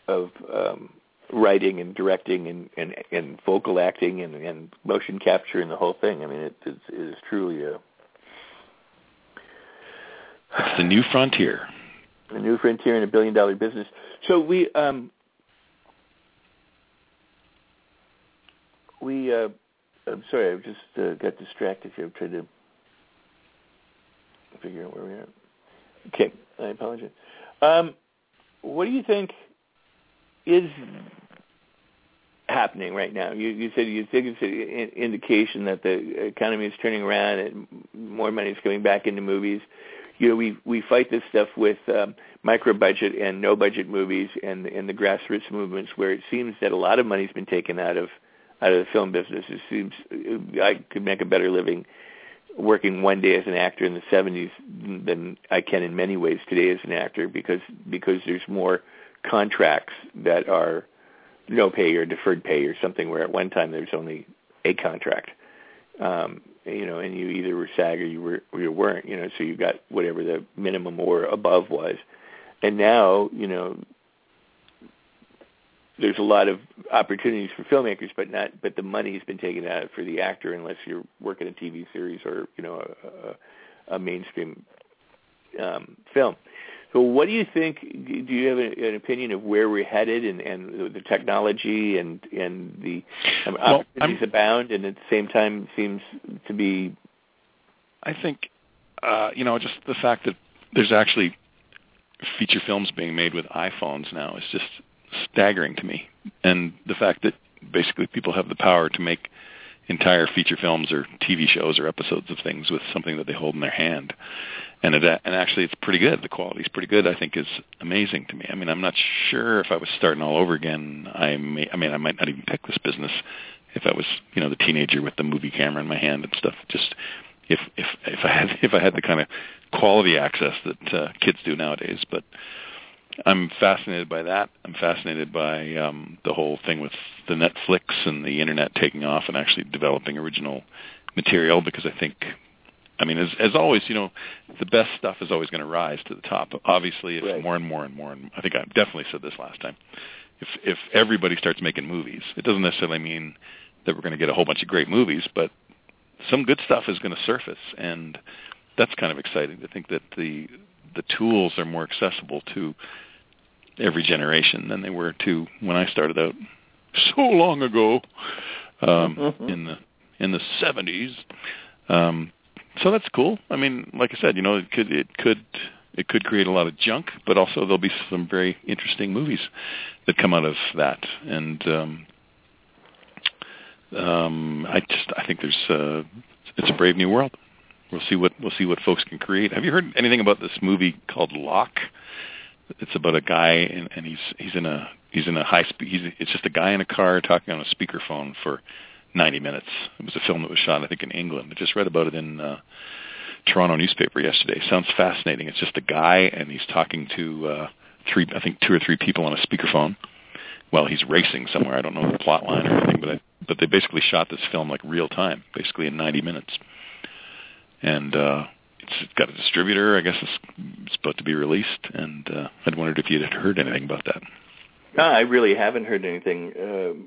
of um, writing and directing and, and, and vocal acting and, and motion capture and the whole thing. I mean, it, it's, it is truly a, it's the new frontier. a new frontier in a billion dollar business. So we um, we uh, I'm sorry, I just uh, got distracted here. I'm trying to figure out where we are. Okay, I apologize. Um, what do you think is happening right now? You, you said you think it's an indication that the economy is turning around and more money is coming back into movies. You know, we we fight this stuff with um, micro budget and no budget movies and and the grassroots movements, where it seems that a lot of money's been taken out of out of the film business. It seems I could make a better living working one day as an actor in the 70s than I can in many ways today as an actor because because there's more contracts that are no pay or deferred pay or something where at one time there's only a contract. Um, you know, and you either were SAG or you were or you weren't, you know, so you got whatever the minimum or above was. And now, you know, there's a lot of opportunities for filmmakers, but not. But the money's been taken out for the actor unless you're working a TV series or you know a, a, a mainstream um, film. So, what do you think? Do you have an opinion of where we're headed and, and the technology and and the um, Well, opportunities I'm- abound, and at the same time seems to be I think, uh, you know, just the fact that there's actually feature films being made with iPhones now is just staggering to me. And the fact that basically people have the power to make entire feature films or TV shows or episodes of things with something that they hold in their hand. And it, and actually it's pretty good. The quality's pretty good. I think is amazing to me. I mean, I'm not sure if I was starting all over again, I may I mean, I might not even pick this business if I was, you know, the teenager with the movie camera in my hand and stuff. Just if if if I had if I had the kind of quality access that uh, kids do nowadays. But I'm fascinated by that. I'm fascinated by um, the whole thing with the Netflix and the internet taking off and actually developing original material because I think. I mean, as as always, you know, the best stuff is always going to rise to the top. Obviously, if Right. more and more and more, and I think I definitely said this last time. If if everybody starts making movies, it doesn't necessarily mean that we're going to get a whole bunch of great movies, but some good stuff is going to surface, and that's kind of exciting to think that the the tools are more accessible to every generation than they were to when I started out so long ago um, Mhm. in the in the seventies. Um, so that's cool. I mean, like I said, you know, it could it could it could create a lot of junk, but also there'll be some very interesting movies that come out of that. And um, um, I just I think there's uh, it's a brave new world. We'll see what we'll see what folks can create. Have you heard anything about this movie called Locke? It's about a guy and, and he's he's in a he's in a high speed. He's it's just a guy in a car talking on a speakerphone for 90 minutes. It was a film that was shot I think in England. I just read about it in uh, Toronto newspaper yesterday. Sounds fascinating. It's just a guy and he's talking to uh, three I think two or three people on a speakerphone while he's racing somewhere. I don't know the plot line or anything, but I, but they basically shot this film like real time, basically in 90 minutes. And uh, it's got a distributor. I guess it's, it's about to be released, and uh, I'd wondered if you had heard anything about that. No, I really haven't heard anything. Um,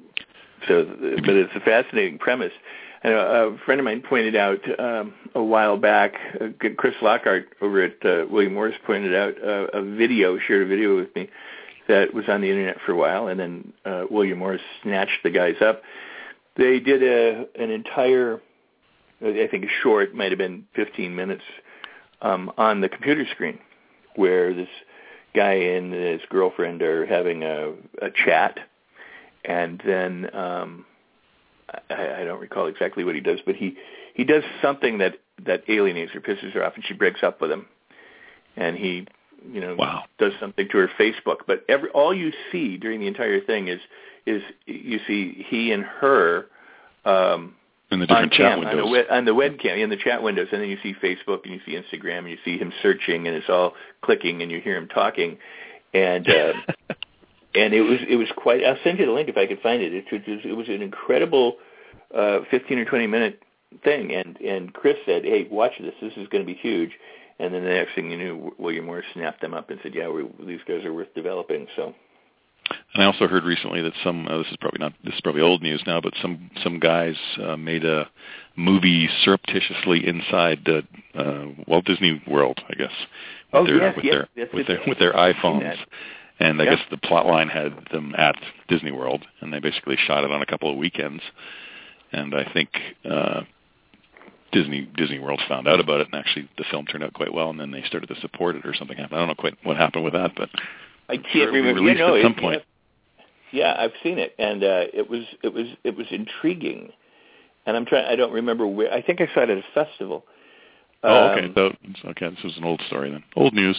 so, but it's a fascinating premise. And a, a friend of mine pointed out um, a while back, uh, Chris Lockhart over at uh, William Morris pointed out uh, a video, shared a video with me that was on the internet for a while, and then uh, William Morris snatched the guys up. They did a an entire, I think a short, might have been 15 minutes, um, on the computer screen, where this guy and his girlfriend are having a, a chat, and then um, I, I don't recall exactly what he does, but he he does something that that alienates her, pisses her off, and she breaks up with him, and he you know wow. does something to her Facebook. But every all you see during the entire thing is is you see he and her. Um, in the different chat cam, windows. On the, on the webcam, in the chat windows, and then you see Facebook and you see Instagram and you see him searching and it's all clicking and you hear him talking, and uh, and it was it was quite. I'll send you the link if I could find it. It, it was it was an incredible uh, 15 or 20 minute thing, and and Chris said, "Hey, watch this. This is going to be huge." And then the next thing you knew, William Morris snapped them up and said, "Yeah, we, these guys are worth developing." So. And I also heard recently that some uh, this is probably not this is probably old news now, but some some guys uh, made a movie surreptitiously inside the uh, Walt Disney World, I guess. With oh their, yes, with yes, their yes, with their with their iPhones. And I Yeah. guess the plot line had them at Disney World, and they basically shot it on a couple of weekends. And I think uh, Disney Disney World found out about it, and actually the film turned out quite well. And then they started to support it, or something happened. I don't know quite what happened with that, but I can't sure remember. released you know, at some it- point. Yeah, I've seen it, and uh, it was it was it was intriguing. And I'm trying. I don't remember where. I think I saw it at a festival. Oh, okay, Um, so, okay, this was an old story then, old news.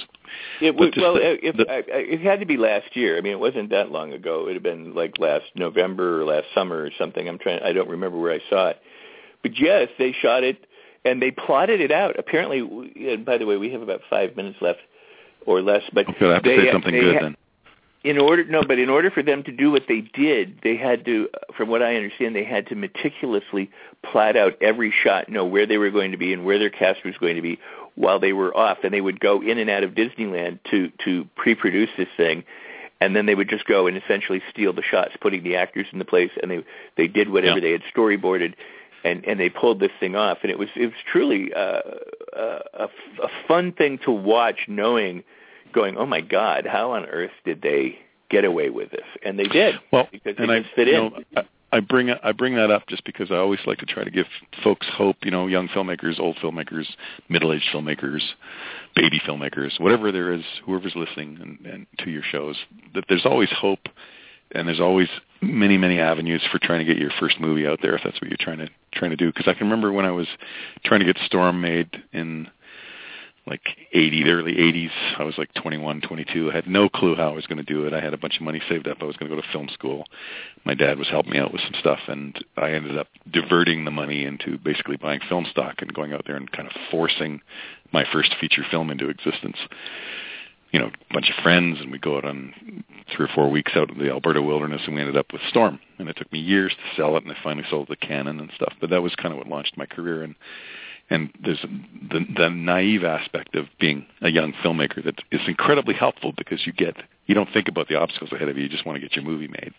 It was well. the- if the- I, it had to be last year. I mean, it wasn't that long ago. It had been like last November or last summer or something. I'm trying. I don't remember where I saw it. But yes, they shot it and they plotted it out. Apparently, and by the way, we have about five minutes left or less. But Okay, I have to they, say something good ha- then. In order no but in order for them to do what they did they had to from what i understand they had to meticulously plot out every shot know where they were going to be and where their cast was going to be while they were off. And they would go in and out of disneyland to to pre-produce this thing. And then they would just go and essentially steal the shots putting the actors into place. And they they did whatever Yeah. they had storyboarded and and they pulled this thing off. And it was it was truly uh, a, a, a fun thing to watch knowing going, oh my God, how on earth did they get away with this? And they did. Well, because and they I, fit in. know, I, I bring I bring that up just because I always like to try to give folks hope. You know, young filmmakers, old filmmakers, middle-aged filmmakers, baby filmmakers, whatever there is, whoever's listening and, and to your shows, that there's always hope, and there's always many many avenues for trying to get your first movie out there if that's what you're trying to trying to do. Because I can remember when I was trying to get Storm made in like 80, the early 80s. I was like 21, 22. I had no clue how I was going to do it. I had a bunch of money saved up. I was going to go to film school. My dad was helping me out with some stuff, and I ended up diverting the money into basically buying film stock and going out there and kind of forcing my first feature film into existence. You know, a bunch of friends, and we go out on three or four weeks out in the Alberta wilderness, and we ended up with Storm. And it took me years to sell it, and I finally sold the Cannon and stuff. But that was kind of what launched my career. And and there's the, the naive aspect of being a young filmmaker that is incredibly helpful because you get you don't think about the obstacles ahead of you. You just want to get your movie made.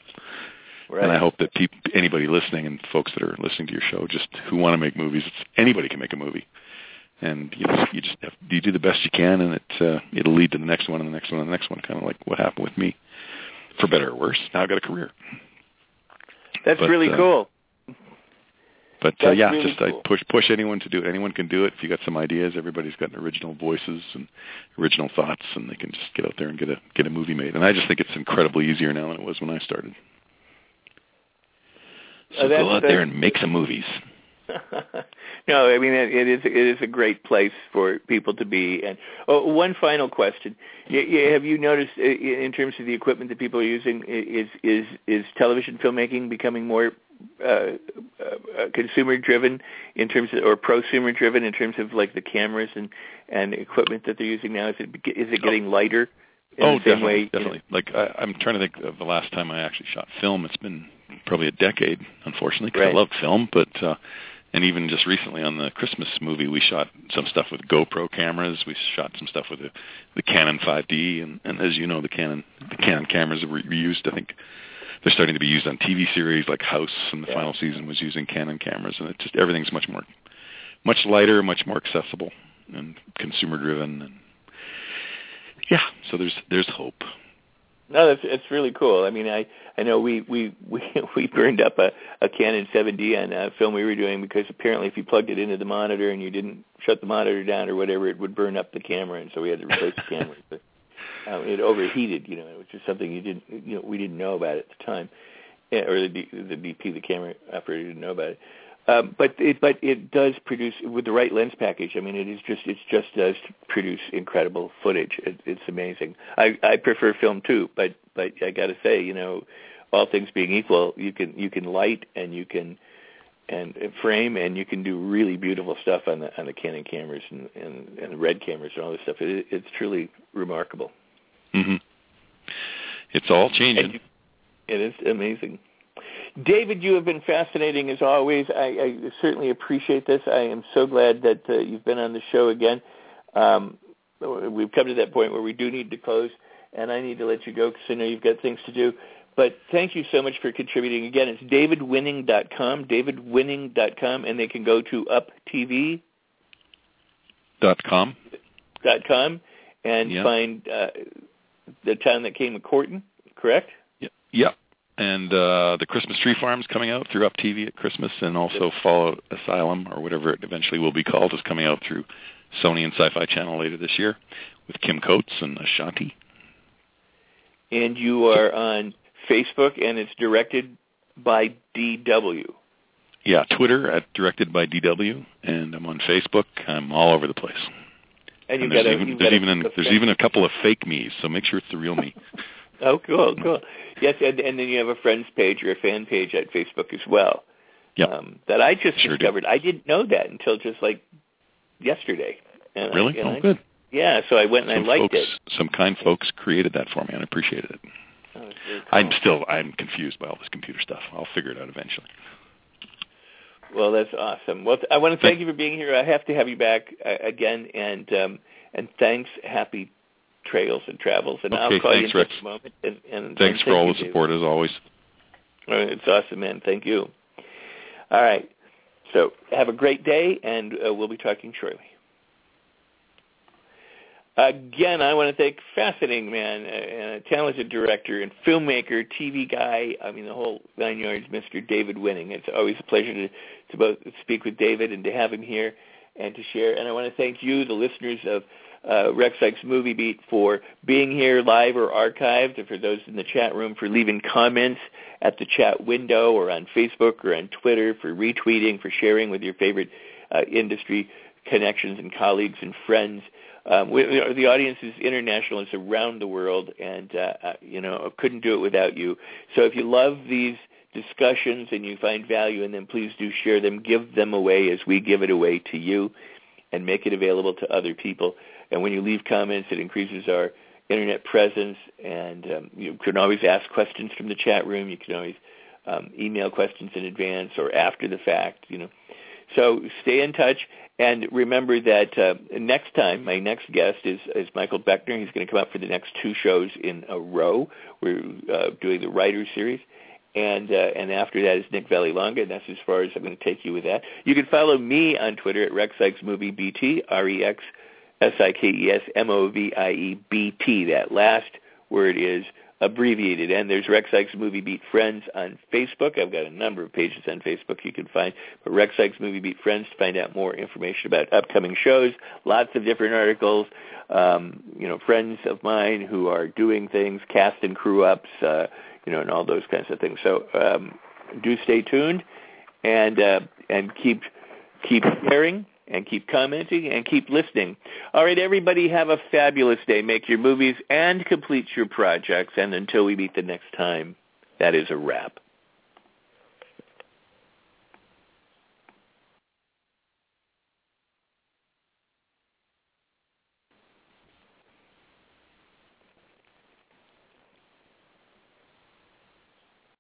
right. And I hope that peop anybody listening and folks that are listening to your show, just who want to make movies, it's, anybody can make a movie. And you know, you just have, you do the best you can, and it uh, it'll lead to the next one and the next one and the next one. Kind of like what happened with me, for better or worse. Now I've got a career. That's but, really uh, cool. But uh, yeah, really just cool. I push push anyone to do it. Anyone can do it. If you got some ideas, everybody's got original voices and original thoughts, and they can just get out there and get a get a movie made. And I just think it's incredibly easier now than it was when I started. So Uh, go out there and make some movies. no, I mean it, it is it is a great place for people to be. And oh, one final question: Have you noticed, uh, in terms of the equipment that people are using, i- is is is television filmmaking becoming more uh, uh, consumer driven in terms of, or prosumer driven in terms of like the cameras and and equipment that they're using now? Is it is it getting lighter? In oh, the same definitely, way, you know? definitely. Like I, I'm trying to think of the last time I actually shot film. It's been probably a decade, unfortunately, because Right. I love film. But uh, and even just recently on the Christmas movie, we shot some stuff with GoPro cameras. We shot some stuff with the, the Canon 5D, and, and as you know, the Canon the Canon cameras were used, I think, they're starting to be used on TV series like House, and the Yeah. final season was using Canon cameras, and it just everything's much more, much lighter, much more accessible, and consumer driven, and yeah. So there's there's hope. No, that's it's really cool. I mean, I I know we we we we burned up a a Canon 7D on a film we were doing because apparently if you plugged it into the monitor and you didn't shut the monitor down or whatever, it would burn up the camera, and so we had to replace the camera. But, um, it overheated, you know, which is something you didn't you know we didn't know about at the time, Eh, or the the DP, the camera operator didn't know about it. Um, but it but it does produce with the right lens package. I mean, it is just it just does produce incredible footage. It, it's amazing. I I prefer film too, but but I got to say, you know, all things being equal, you can you can light and you can and frame and you can do really beautiful stuff on the on the Canon cameras and and, and the red cameras and all this stuff. It, it's truly remarkable. hmm It's all changing. you, it is amazing. David, you have been fascinating as always. I, I certainly appreciate this. I am so glad that uh, you've been on the show again. Um, we've come to that point where we do need to close, and I need to let you go because I know you've got things to do. But thank you so much for contributing. Again, it's davidwinning.com, davidwinning.com, and they can go to uptv.com Dot com. and Yeah. find uh, the town that came a courting, correct? Yep. Yep. And uh, the Christmas Tree Farm's coming out through UpTV at Christmas, and also Fallout Asylum, or whatever it eventually will be called, is coming out through Sony and Sci-Fi Channel later this year with Kim Coates and Ashanti. and you are on Facebook, and it's directed by DW. Yeah, Twitter at directed by DW, and I'm on Facebook. I'm all over the place. And you've And there's a, even there's even an, there's even a couple of fake me's, so make sure it's the real me. oh, cool, cool. Yes, and, and then you have a friends page or a fan page at Facebook as well. Yep. Um, that I just Sure do. discovered. I didn't know that until just like yesterday. And I- really? and oh, I- good. Yeah, so I went and Some I liked folks, it. some kind folks created that for me, and I appreciated it. Oh, it's very cool. I'm still I'm confused by all this computer stuff. I'll figure it out eventually. Well, that's awesome. Well, I want to thank you for being here. I have to have you back uh, again, and um, and thanks. Happy trails and travels, and Okay, I'll call thanks, you in Rex. a moment. And, and Thanks and for all the support as always. All right, it's awesome, man. Thank you. All right. So have a great day, and uh, we'll be talking shortly. Again, I want to thank fascinating man, uh, a talented director and filmmaker, TV guy. I mean, the whole nine yards, Mr. David Winning. It's always a pleasure to to both speak with David and to have him here and to share. And I want to thank you, the listeners of uh, Rex Sikes Movie Beat, for being here live or archived, and for those in the chat room for leaving comments at the chat window or on Facebook or on Twitter, for retweeting, for sharing with your favorite uh, industry connections and colleagues and friends. Um, we, the audience is international; it's around the world, and uh, uh, you know, couldn't do it without you. So, if you love these discussions and you find value in them, please do share them. Give them away as we give it away to you, and make it available to other people. And when you leave comments, it increases our internet presence. And um, you can always ask questions from the chat room. You can always um, email questions in advance or after the fact. You know, so stay in touch. And remember that uh, next time, my next guest is, is Michael Beckner. He's going to come up for the next two shows in a row. We're uh, doing the Writer Series. And uh, and after that is Nick Vallelonga, and that's as far as I'm going to take you with that. You can follow me on Twitter at Rex Sikes Movie BT, R-E-X S-I-K-E-S M-O-V-I-E-B-T. That last word is abbreviated. And there's Rex Movie Beat Friends on Facebook. I've got a number of pages on Facebook you can find. But Rex Movie Beat Friends to find out more information about upcoming shows, lots of different articles, um, you know, friends of mine who are doing things, cast and crew ups, uh, you know, and all those kinds of things. So um, do stay tuned and uh, and keep keep sharing and keep commenting and keep listening. All right, everybody, have a fabulous day. Make your movies and complete your projects. And until we meet the next time, that is a wrap.